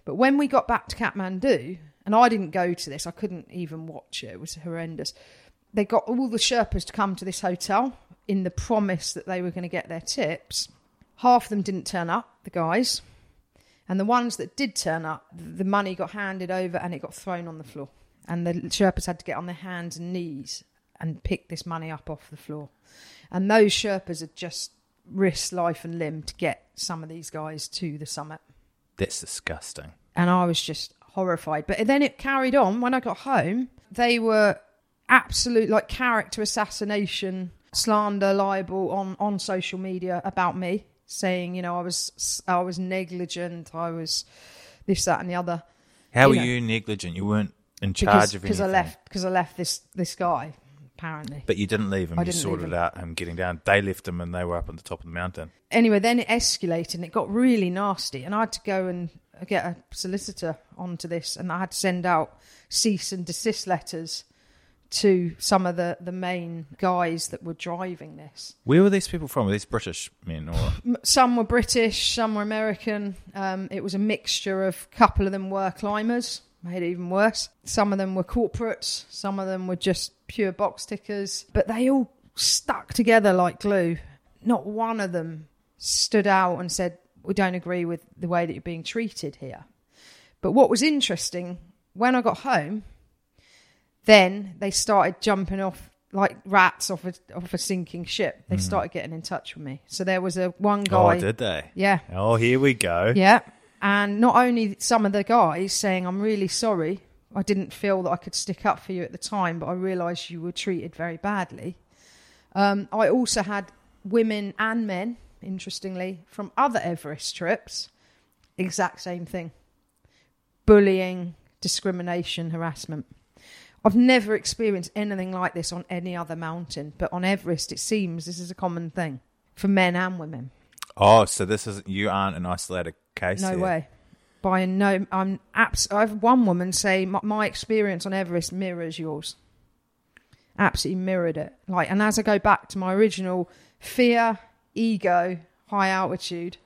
But when we got back to Kathmandu, and I didn't go to this, I couldn't even watch it, it was horrendous. They got all the Sherpas to come to this hotel in the promise that they were going to get their tips. Half of them didn't turn up, the guys. And the ones that did turn up, the money got handed over and it got thrown on the floor. And the Sherpas had to get on their hands and knees and pick this money up off the floor. And those Sherpas had just risked life and limb to get some of these guys to the summit. That's disgusting. And I was just horrified. But then it carried on. When I got home, they were absolute like character assassination, slander, libel on, on social media about me, saying, you know, I was I was negligent, I was this, that, and the other. How You were know. you negligent? You weren't in charge because of because I left because I left this this guy apparently. But you didn't leave him. I you didn't sorted leave him. out him getting down. They left him, and they were up on the top of the mountain. anyway, then it escalated and it got really nasty, and I had to go and get a solicitor onto this, and I had to send out cease and desist letters to some of the the main guys that were driving this. Where were these people from? Were these British men or? Some were British, some were American. Um, it was a mixture of. A couple of them were climbers. Made it even worse. Some of them were corporates. Some of them were just pure box tickers. But they all stuck together like glue. Not one of them stood out and said, "We don't agree with the way that you're being treated here." But what was interesting when I got home, then they started jumping off like rats off a off a sinking ship. They started getting in touch with me. So there was a one guy. Oh, did they? Yeah, Oh, here we go. yeah. And not only some of the guys saying, I'm really sorry, I didn't feel that I could stick up for you at the time, but I realised you were treated very badly. Um, I also had women and men, interestingly, from other Everest trips, exact same thing bullying, discrimination, harassment. I've never experienced anything like this on any other mountain, but on Everest, it seems this is a common thing for men and women. Oh, so this is you aren't an isolated case. No here. way. By no, I'm abs- I've one woman say my, my experience on Everest mirrors yours. Absolutely mirrored it. Like, and as I go back to my original fear, ego, high altitude,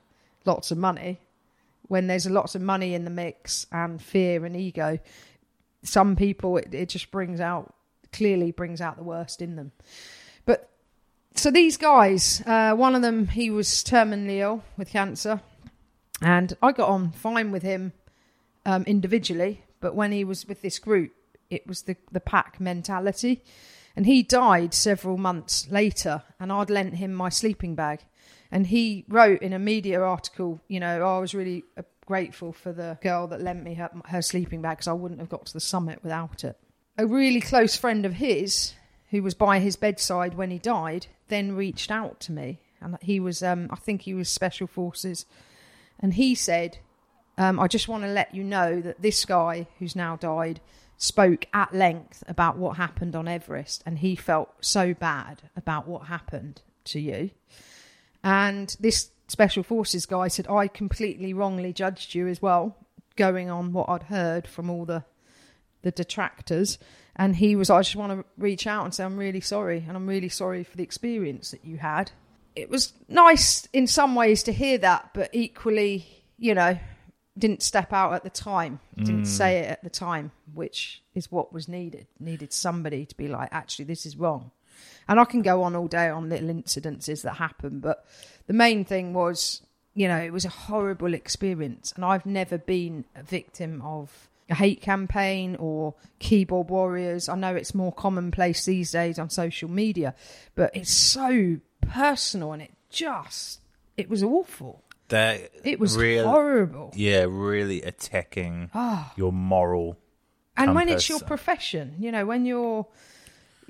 lots of money. When there's lots of money in the mix and fear and ego, some people it, it just brings out clearly brings out the worst in them. But so these guys, uh, one of them he was terminally ill with cancer, and I got on fine with him um, individually, but when he was with this group, it was the the pack mentality, and he died several months later, and I'd lent him my sleeping bag, and he wrote in a media article, you know, I was really uh, grateful for the girl that lent me her, her sleeping bag because I wouldn't have got to the summit without it. A really close friend of his, who was by his bedside when he died, then reached out to me, and he was, um, I think he was special forces, and he said, um, I just want to let you know that this guy who's now died spoke at length about what happened on Everest, and he felt so bad about what happened to you. And this special forces guy said, I completely wrongly judged you as well, going on what I'd heard from all the the detractors. And he was, I just want to reach out and say, I'm really sorry. And I'm really sorry for the experience that you had. It was nice in some ways to hear that, but equally, you know, didn't step out at the time, didn't mm. say it at the time, which is what was needed. Needed somebody to be like, actually, this is wrong. And I can go on all day on little incidences that happen, but the main thing was, you know, it was a horrible experience. And I've never been a victim of a hate campaign or keyboard warriors. I know it's more commonplace these days on social media, but it's so personal and it just, it was awful. That It was real, horrible. Yeah, really attacking Ah. your moral. and when it's your profession you know when you're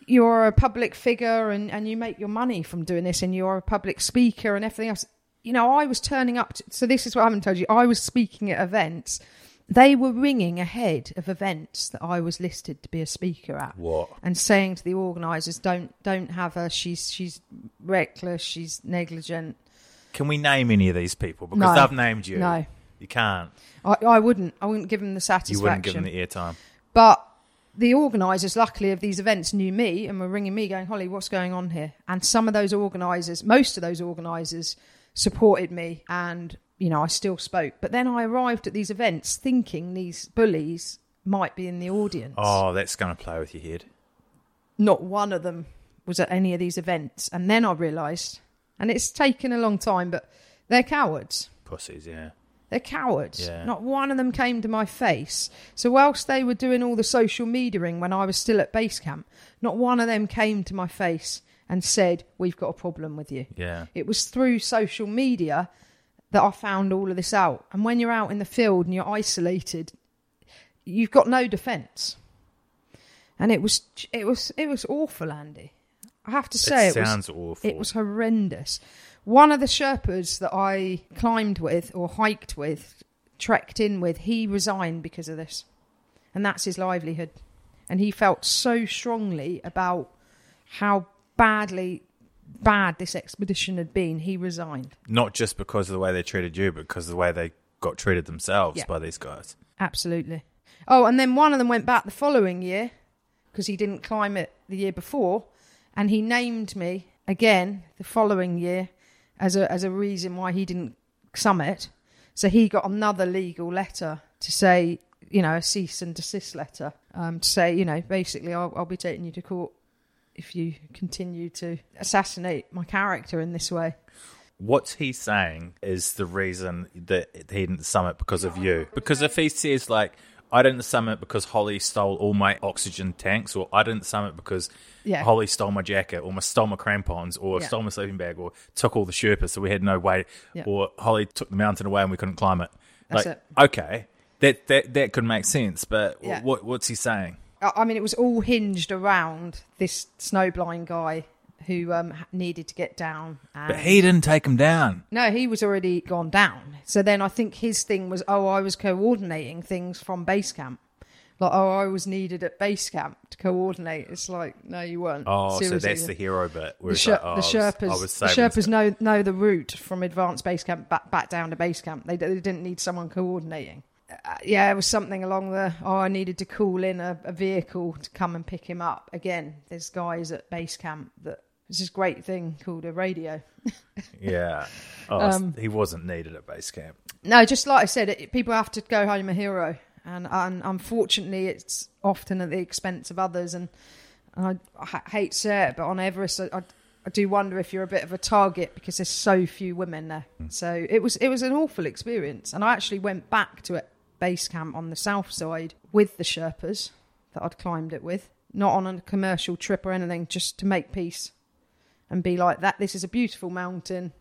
you're a public figure and and you make your money from doing this and you're a public speaker and everything else you know i was turning up to, so this is what i haven't told you i was speaking at events they were ringing ahead of events that i was listed to be a speaker at What? and saying to the organisers don't don't have her she's she's reckless she's negligent Can we name any of these people? Because No. they've named you. No. You can't. i, I wouldn't i wouldn't give them the satisfaction You wouldn't give them the airtime. But the organisers, luckily, of these events knew me and were ringing me, going, Holly, what's going on here? And some of those organisers, most of those organisers, supported me and, you know, I still spoke. But then I arrived at these events thinking these bullies might be in the audience. Oh, that's going to play with your head. Not one of them was at any of these events. And then I realised, and it's taken a long time, but they're cowards. Pussies, yeah. They're cowards. Yeah. Not one of them came to my face. So whilst they were doing all the social mediaing when I was still at base camp, not one of them came to my face and said, "We've got a problem with you." Yeah. It was through social media that I found all of this out. And when you're out in the field and you're isolated, you've got no defence. And it was it was it was awful, Andy. I have to say it, sounds was awful. it was horrendous. One of the Sherpas that I climbed with or hiked with, trekked in with, he resigned because of this. And that's his livelihood. And he felt so strongly about how badly bad this expedition had been, he resigned. Not just because of the way they treated you, but because of the way they got treated themselves Yeah. by these guys. Absolutely. Oh, and then one of them went back the following year because he didn't climb it the year before, and he named me again the following year as a as a reason why he didn't summit. So he got another legal letter to say, you know, a cease and desist letter um, to say, you know, basically, I'll, I'll be taking you to court if you continue to assassinate my character in this way. What he's saying is the reason that he didn't summit because of you. Because if he says like, I didn't summit because Holly stole all my oxygen tanks, or I didn't summit because Yeah. Holly stole my jacket, or my stole my crampons, or Yeah. stole my sleeping bag, or took all the Sherpas, so we had no way, Yeah. or Holly took the mountain away and we couldn't climb it. That's like, it. okay, that that that could make sense, but what what's he saying? I I mean, it was all hinged around this snowblind guy who um, needed to get down. And But he didn't take him down. no, he was already gone down. So then I think his thing was, oh, I was coordinating things from base camp. Like, oh, I was needed at base camp to coordinate. It's like, no, you weren't. Oh, so that's the hero bit. Where The, Sher- like, oh, the I was- Sherpas, I was the Sherpas stuff. know know the route from advanced base camp back back down to base camp. They, they didn't need someone coordinating. Uh, yeah, it was something along the. Oh, I needed to call in a, a vehicle to come and pick him up. Again, there's guys at base camp that there's this great thing called a radio. Yeah. Oh, Um, he wasn't needed at base camp. No, just like I said, it, people have to go home a hero, and, and unfortunately, it's often at the expense of others. And, and I, I hate to say it, but on Everest, I, I, I do wonder if you're a bit of a target because there's so few women there. So it was it was an awful experience, and I actually went back to it base camp on the south side with the Sherpas that I'd climbed it with, not on a commercial trip or anything, just to make peace and be like that. This is a beautiful mountain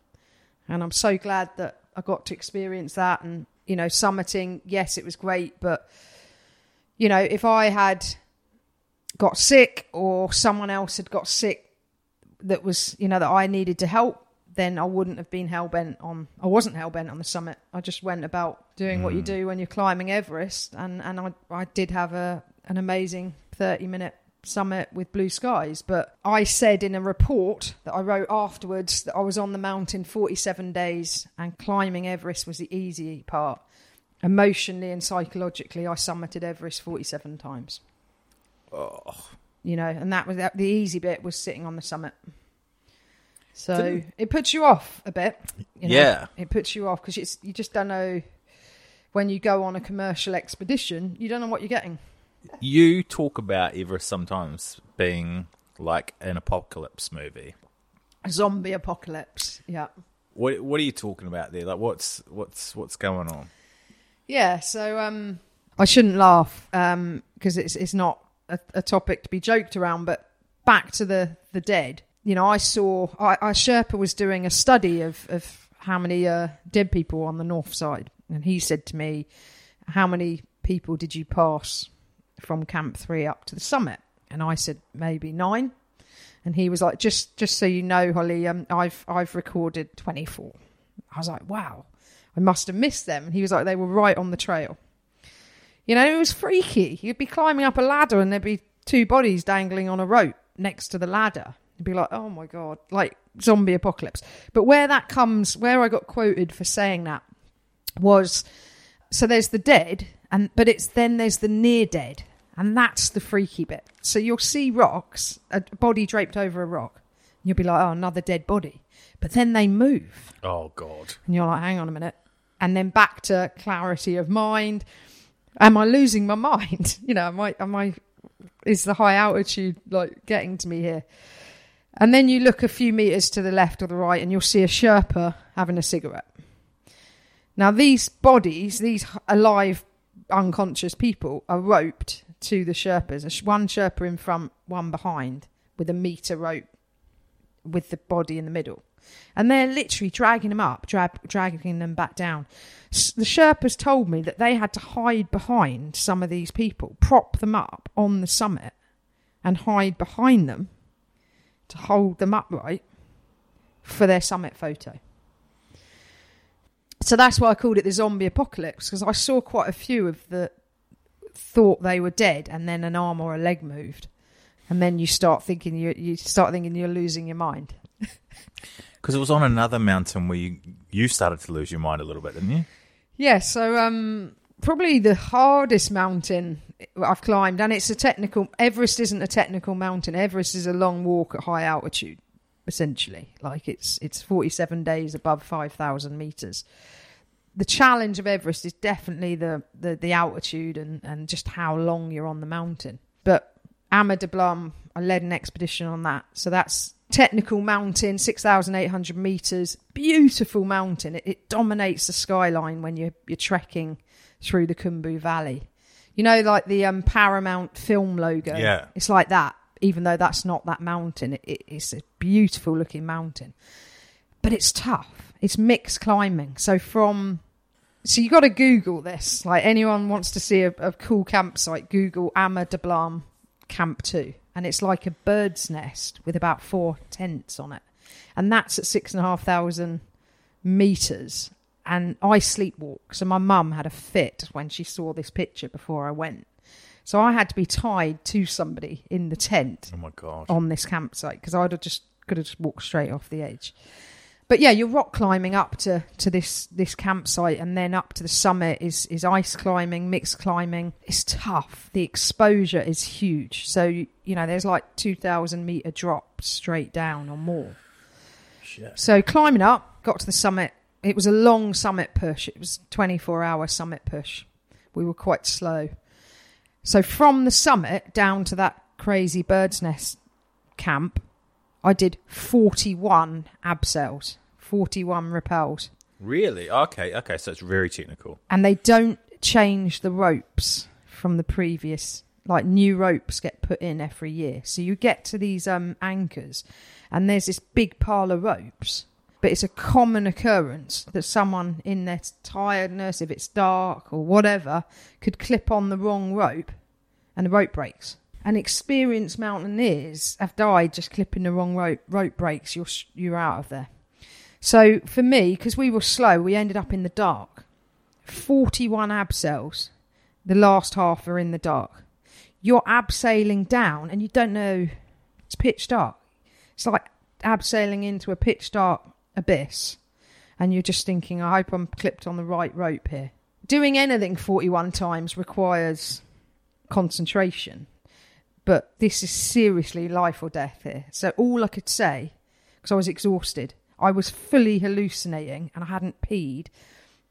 and I'm so glad that I got to experience that. And you know, summiting, yes, it was great, but you know, if I had got sick or someone else had got sick that was, you know, that I needed to help, then I wouldn't have been hell bent on. I wasn't hell bent on the summit. I just went about doing what you mm. do when you're climbing Everest, and and I I did have a an amazing thirty minute summit with blue skies. But I said in a report that I wrote afterwards that I was on the mountain 47 days and climbing Everest was the easy part. Emotionally and psychologically, I summited Everest 47 times. You know, and that was that, the easy bit was sitting on the summit. So it puts you off a bit. You know? Yeah. it puts you off because you just don't know when you go on a commercial expedition. You don't know what you're getting. You talk about Everest sometimes being like an apocalypse movie. Zombie apocalypse. Yeah. What What are you talking about there? Like, what's what's what's going on? Yeah, so um, I shouldn't laugh because it's it's not a, a topic to be joked around. But back to the the dead, you know, I saw I, I Sherpa was doing a study of of how many uh, dead people on the north side, and he said to me, "How many people did you pass from Camp Three up to the summit?" And I said, "Maybe nine. And he was like, "Just just so you know, Holly, um, I've I've recorded twenty four. I was like, "Wow." I must have missed them. And he was like, they were right on the trail. You know, it was freaky. You'd be climbing up a ladder and there'd be two bodies dangling on a rope next to the ladder. You'd be like, oh my God, like zombie apocalypse. But where that comes, where I got quoted for saying that was so there's the dead, and but it's then there's the near dead. And that's the freaky bit. So you'll see rocks, a body draped over a rock. And you'll be like, oh, another dead body. But then they move. Oh God! And you're like, hang on a minute. And then back to clarity of mind. Am I losing my mind? You know, am I, am I, is the high altitude like getting to me here? And then you look a few meters to the left or the right and you'll see a Sherpa having a cigarette. Now, these bodies, these alive, unconscious people, are roped to the Sherpas. One Sherpa in front, one behind, with a meter rope with the body in the middle. And they're literally dragging them up, dra- dragging them back down. The Sherpas told me that they had to hide behind some of these people, prop them up on the summit, and hide behind them to hold them upright for their summit photo. So that's why I called it the zombie apocalypse because I saw quite a few of the thought they were dead and then an arm or a leg moved and then you start thinking you you start thinking you're losing your mind. Because it was on another mountain where you, you started to lose your mind a little bit, didn't you? Yeah, so um, probably the hardest mountain I've climbed, and it's a technical. Everest isn't a technical mountain. Everest is a long walk at high altitude, essentially. Like it's it's forty seven days above five thousand meters. The challenge of Everest is definitely the, the, the altitude and, and just how long you're on the mountain. But Ama Dablam, I led an expedition on that. So that's technical mountain, 6,800 meters, beautiful mountain. It, it, dominates the skyline when you're, you're trekking through the Khumbu Valley. You know, like the um, Paramount film logo? Yeah. It's like that, even though that's not that mountain. It, it, it's a beautiful looking mountain. But it's tough. It's mixed climbing. So from so you got to Google this. Like anyone wants to see a, a cool campsite, Google Ama Dablam Camp Two, and it's like a bird's nest with about four tents on it, and that's at six and a half thousand meters. And I sleepwalk, so my mum had a fit when she saw this picture before I went. So I had to be tied to somebody in the tent Oh my god! on this campsite because I'd have just could have just walked straight off the edge. But yeah, you're rock climbing up to, to this this campsite, and then up to the summit is is ice climbing, mixed climbing. It's tough. The exposure is huge. So you, you know, there's like two thousand meter drop straight down or more. So climbing up, got to the summit. It was a long summit push. It was 24 hour summit push. We were quite slow. So from the summit down to that crazy bird's nest camp, I did 41 abseils, 41 rappels. Really? Okay, okay. So it's very technical. And they don't change the ropes from the previous like new ropes get put in every year. So you get to these um anchors and there's this big pile of ropes. But it's a common occurrence that someone in their tiredness, if it's dark or whatever, could clip on the wrong rope and the rope breaks. And experienced mountaineers have died just clipping the wrong rope. Rope breaks, you're you're out of there. So for me, because we were slow, we ended up in the dark. Forty-one abseils. The last half are in the dark. You're abseiling down, and you don't know. It's pitch dark. It's like abseiling into a pitch dark abyss, and you're just thinking, "I hope I'm clipped on the right rope here." Doing anything forty-one times requires concentration but this is seriously life or death here. So all I could say, because I was exhausted, I was fully hallucinating and I hadn't peed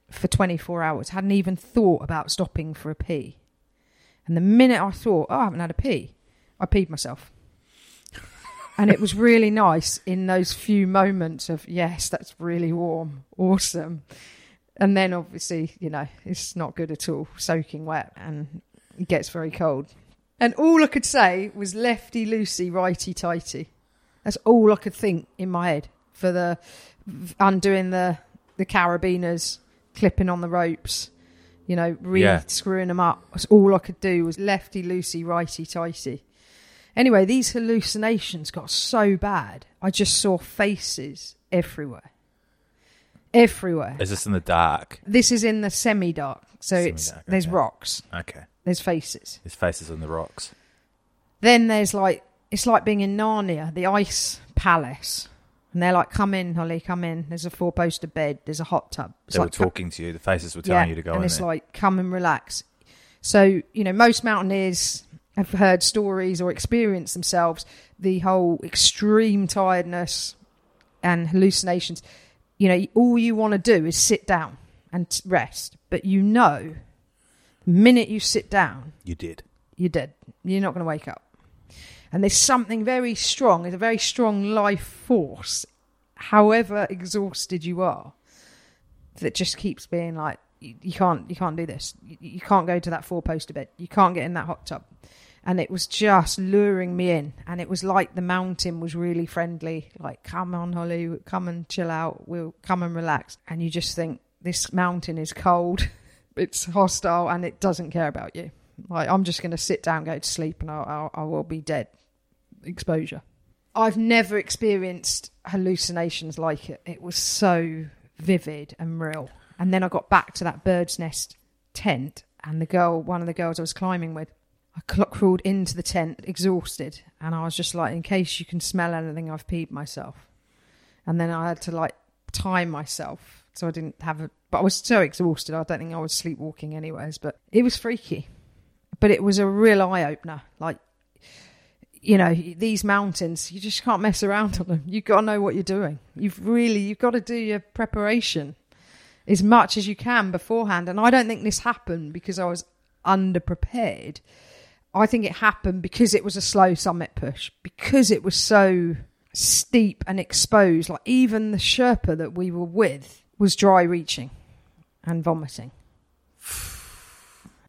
for 24 hours, hadn't even thought about stopping for a pee. And the minute I thought, oh, I haven't had a pee, I peed myself. and it was really nice in those few moments of, yes, that's really warm, awesome. And then obviously, you know, it's not good at all, soaking wet and it gets very cold. And all I could say was lefty loosey, righty tighty. That's all I could think in my head for the undoing the the carabiners, clipping on the ropes, you know, re Yeah. screwing them up. That's all I could do was lefty loosey, righty tighty. Anyway, these hallucinations got so bad. I just saw faces everywhere, everywhere. Is this in the dark? This is in the semi-dark, so it's Semi-dark, there's okay. rocks, Okay. There's faces. His faces on the rocks. Then there's like it's like being in Narnia, the ice palace, and they're like, "Come in, Holly, come in." There's a four-poster bed. There's a hot tub. It's They were talking to you. The faces were telling yeah, you to go in. and it's there. like, "Come and relax." So you know, most mountaineers have heard stories or experienced themselves the whole extreme tiredness and hallucinations. You know, all you want to do is sit down and rest, but you know, minute you sit down, you did. you're dead. You're not going to wake up. And there's something very strong, there's a very strong life force, however exhausted you are, that just keeps being like, you, you can't, you can't do this. You, you can't go to that four poster bed. You can't get in that hot tub. And it was just luring me in. And it was like the mountain was really friendly. Like, come on, Holly, come and chill out. We'll come and relax. And you just think, this mountain is cold, it's hostile, and it doesn't care about you. Like, I'm just going to sit down, go to sleep, and I'll, I'll, I will be dead. Exposure. I've never experienced hallucinations like it. It was so vivid and real. And then I got back to that bird's nest tent, and the girl, one of the girls I was climbing with, I crawled into the tent exhausted, and I was just like, in case you can smell anything, I've peed myself. And then I had to like time myself so I didn't have a. But I was so exhausted, I don't think I was sleepwalking anyways. But it was freaky, but it was a real eye opener. Like, you know, these mountains, you just can't mess around on them. You've got to know what you're doing. You've really, you've got to do your preparation as much as you can beforehand. And I don't think this happened because I was underprepared. I think it happened because it was a slow summit push, because it was so steep and exposed. Like even the Sherpa that we were with was dry reaching and vomiting.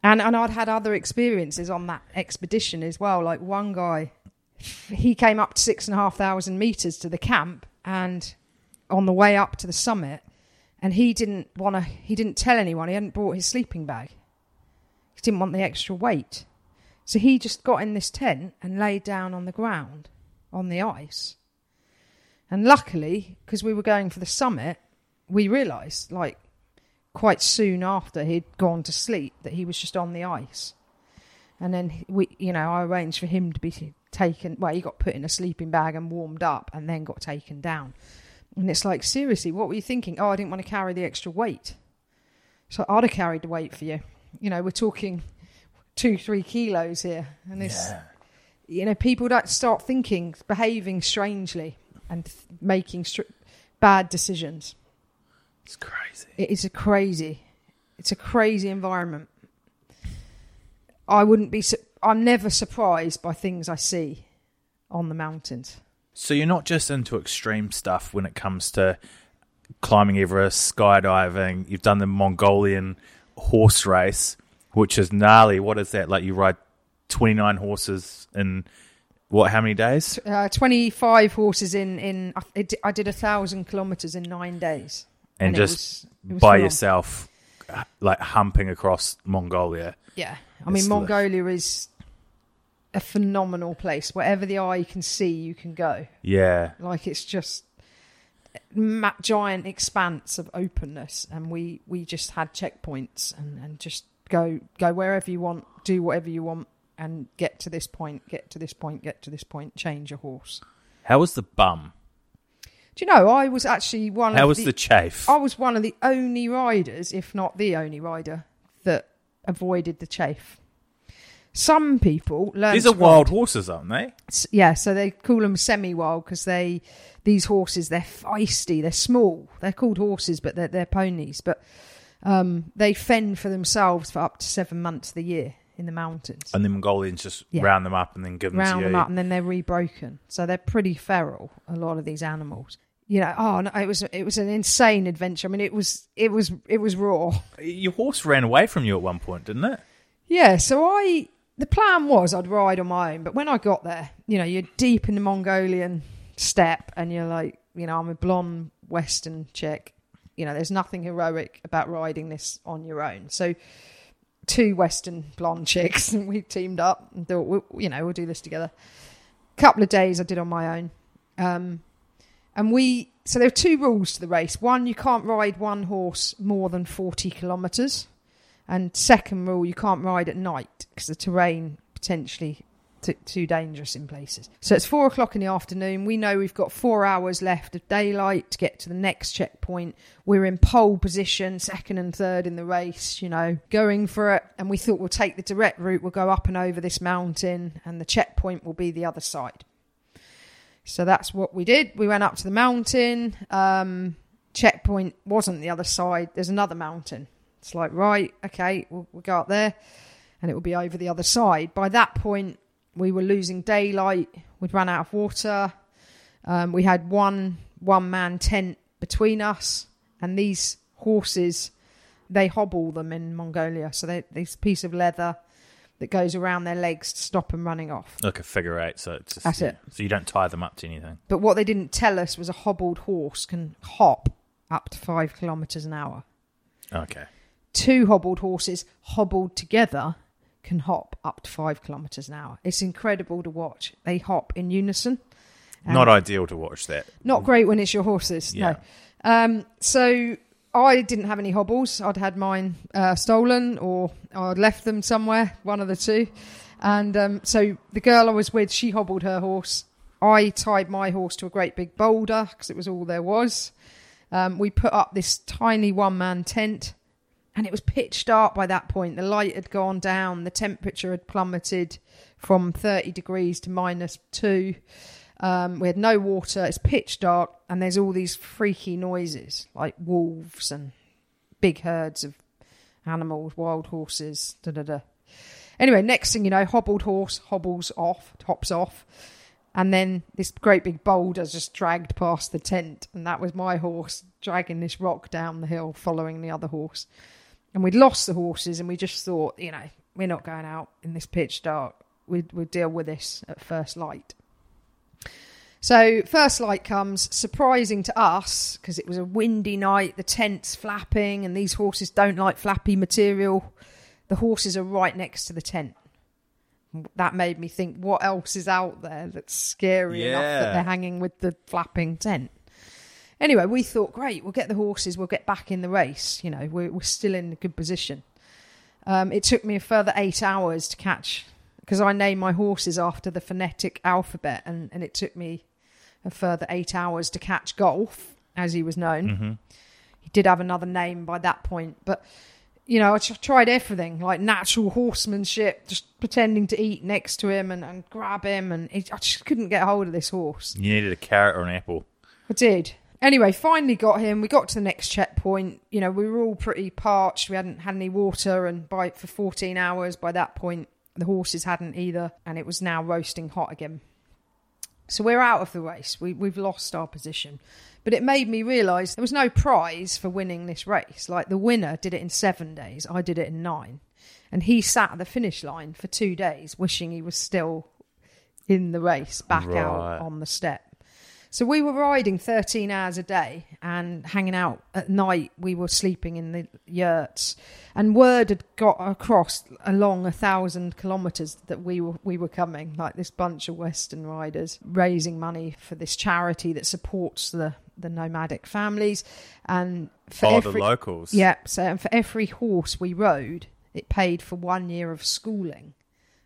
And and I'd had other experiences on that expedition as well. Like one guy, he came up to six and a half thousand meters to the camp, and on the way up to the summit, and he didn't want to. He didn't tell anyone. He hadn't brought his sleeping bag. He didn't want the extra weight, so he just got in this tent and laid down on the ground, on the ice. And luckily, because we were going for the summit, we realised, like, quite soon after he'd gone to sleep, that he was just on the ice. And then we, you know, I arranged for him to be taken. Well, he got put in a sleeping bag and warmed up, and then got taken down. And it's like, seriously, what were you thinking? Oh, I didn't want to carry the extra weight. So I'd have carried the weight for you. You know, we're talking two, three kilos here. And it's, you know, people don't start thinking, behaving strangely and th- making str- bad decisions. It's crazy. It is a crazy, it's a crazy environment. I wouldn't be, su- I'm never surprised by things I see on the mountains. So you're not just into extreme stuff when it comes to climbing Everest, skydiving. You've done the Mongolian horse race, which is gnarly. What is that? Like you ride 29 horses in what? How many days? Uh, 25 horses in, in I, I did a thousand kilometers in nine days. And, it just was- it was by yourself, like humping across Mongolia. Yeah. I mean, It's Mongolia is a phenomenal place. Wherever the eye can see, you can go. Yeah. Like it's just ma- giant expanse of openness, and we we just had checkpoints and and just go go wherever you want, do whatever you want, and get to this point, get to this point, get to this point, change your horse. How was the bum? Do you know? I was actually one. How of was the, the chafe? I was one of the only riders, if not the only rider, that avoided the chafe. Some people learn. These are wild ride- horses, aren't they? S- yeah, so they call them semi-wild because they these horses they're feisty, they're small, they're called horses, but they're they're ponies, but um, they fend for themselves for up to seven months of the year in the mountains. And the Mongolians just Yeah. round them up and then give them to round you. them up and then they're rebroken. So they're pretty feral. A lot of these animals. You know, oh no, it was it was an insane adventure. I mean, it was it was it was raw. Your horse ran away from you at one point, didn't it? Yeah, so I the plan was I'd ride on my own, but when I got there, you know, you're deep in the Mongolian steppe and you're like, you know, I'm a blonde Western chick. You know, there's nothing heroic about riding this on your own. So two Western blonde chicks and we teamed up and thought, we'll, you know, we'll do this together. A couple of days I did on my own. Um, and we, so there are two rules to the race. One, you can't ride one horse more than 40 kilometres. And second rule, you can't ride at night because the terrain potentially t- too dangerous in places. So it's four o'clock in the afternoon. We know we've got four hours left of daylight to get to the next checkpoint. We're in pole position, second and third in the race, you know, going for it. And we thought we'll take the direct route. We'll go up and over this mountain, and the checkpoint will be the other side. So that's what we did. We went up to the mountain. Um, checkpoint wasn't the other side. There's another mountain. It's like, right, okay, we'll, we'll go up there and it will be over the other side. By that point, we were losing daylight. We'd run out of water. Um, we had one one man tent between us, and these horses, they hobble them in Mongolia. So they this piece of leather that goes around their legs to stop them running off. Like a figure eight, so it's just, That's it. So you don't tie them up to anything. But what they didn't tell us was a hobbled horse can hop up to five kilometres an hour. Okay. Two hobbled horses hobbled together can hop up to five kilometres an hour. It's incredible to watch. They hop in unison. Um, Not ideal to watch that. Not great when it's your horses. Yeah. No. Um, so I didn't have any hobbles. I'd had mine uh, stolen or I'd left them somewhere, one of the two. And um, so the girl I was with, she hobbled her horse. I tied my horse to a great big boulder because it was all there was. Um, we put up this tiny one man tent and it was pitch dark by that point. The light had gone down, the temperature had plummeted from 30 degrees to minus two. Um, we had no water, it's pitch dark, and there's all these freaky noises like wolves and big herds of animals, wild horses, da da da. Anyway, next thing you know, hobbled horse hobbles off, hops off, and then this great big boulder just dragged past the tent, and that was my horse dragging this rock down the hill, following the other horse. And we'd lost the horses, and we just thought, you know, we're not going out in this pitch dark. We'd, we'd deal with this at first light. So, first light comes, surprising to us because it was a windy night, the tent's flapping, and these horses don't like flappy material. The horses are right next to the tent. That made me think, what else is out there that's scary enough that they're hanging with the flapping tent? Anyway, we thought, great, we'll get the horses, we'll get back in the race. You know, we're, we're still in a good position. Um, it took me a further eight hours to catch because I named my horses after the phonetic alphabet, and, and it took me a further eight hours to catch Golf, as he was known. He did have another name by that point, but you know, I tried everything like natural horsemanship, just pretending to eat next to him and, and grab him, and it, I just couldn't get hold of this horse. You needed a carrot or an apple. I did. Anyway, finally got him. We got to the next checkpoint. You know, we were all pretty parched. We hadn't had any water, and by for 14 hours by that point, the horses hadn't either, and it was now roasting hot again. So we're out of the race. We, we've lost our position. But it made me realise there was no prize for winning this race. Like the winner did it in seven days, I did it in nine. And he sat at the finish line for two days, wishing he was still in the race, back Right. out on the steppe. So we were riding 13 hours a day and hanging out at night. We were sleeping in the yurts, and word had got across along a thousand kilometres that we were we were coming. Like this bunch of Western riders raising money for this charity that supports the the nomadic families, and for Oh, the every locals. yeah. So and for every horse we rode, it paid for one year of schooling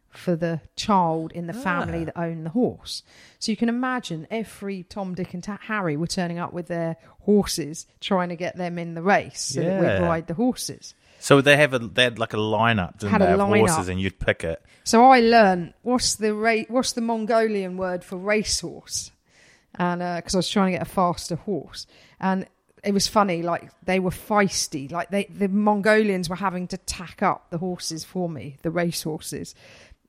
for the child in the ah. family that owned the horse. So you can imagine every Tom, Dick, and Harry were turning up with their horses, trying to get them in the race so that we'd ride the horses. So they have a they had like a lineup, didn't Had they, of lineup. horses, and you'd pick it. So I learned what's the ra- what's the Mongolian word for racehorse, and uh, because I was trying to get a faster horse, and it was funny. Like they were feisty. Like they the Mongolians were having to tack up the horses for me, the race horses,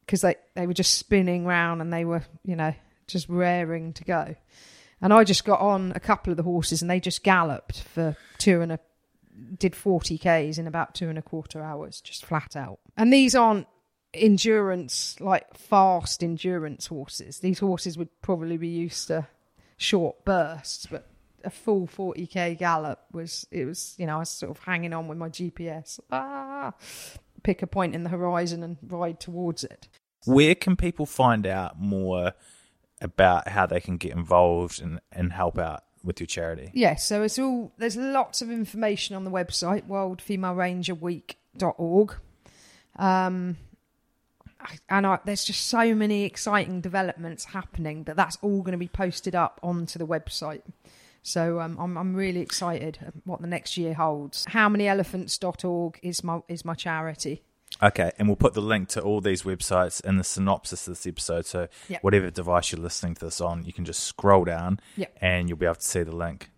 because they they were just spinning round and they were you know just raring to go. And I just got on a couple of the horses and they just galloped for two and a did 40 Ks in about two and a quarter hours, just flat out. And these aren't endurance, like fast endurance horses. These horses would probably be used to short bursts, but a full 40k gallop was, it was, you know, I was sort of hanging on with my GPS. Ah, pick a point in the horizon and ride towards it. Where can people find out more about how they can get involved and, and help out with your charity? Yes, so it's all there's lots of information on the website worldfemalerangerweek.org. Um and I, there's just so many exciting developments happening that that's all going to be posted up onto the website. So um, I'm I'm really excited what the next year holds. How many Howmanyelephants.org is my is my charity. Okay, and we'll put the link to all these websites in the synopsis of this episode. So Yep. whatever device you're listening to this on, you can just scroll down Yep. and you'll be able to see the link.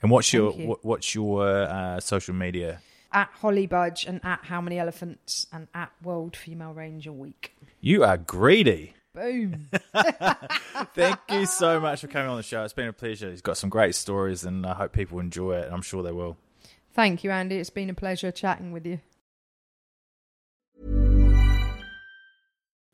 And what's your you. what, what's your uh, social media? At Holly Budge and at How Many Elephants and at World Female Ranger Week. You are greedy. Boom. Thank you so much for coming on the show. It's been a pleasure. He's got some great stories, and I hope people enjoy it. And I'm sure they will. Thank you, Andy. It's been a pleasure chatting with you.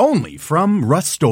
Only from Rust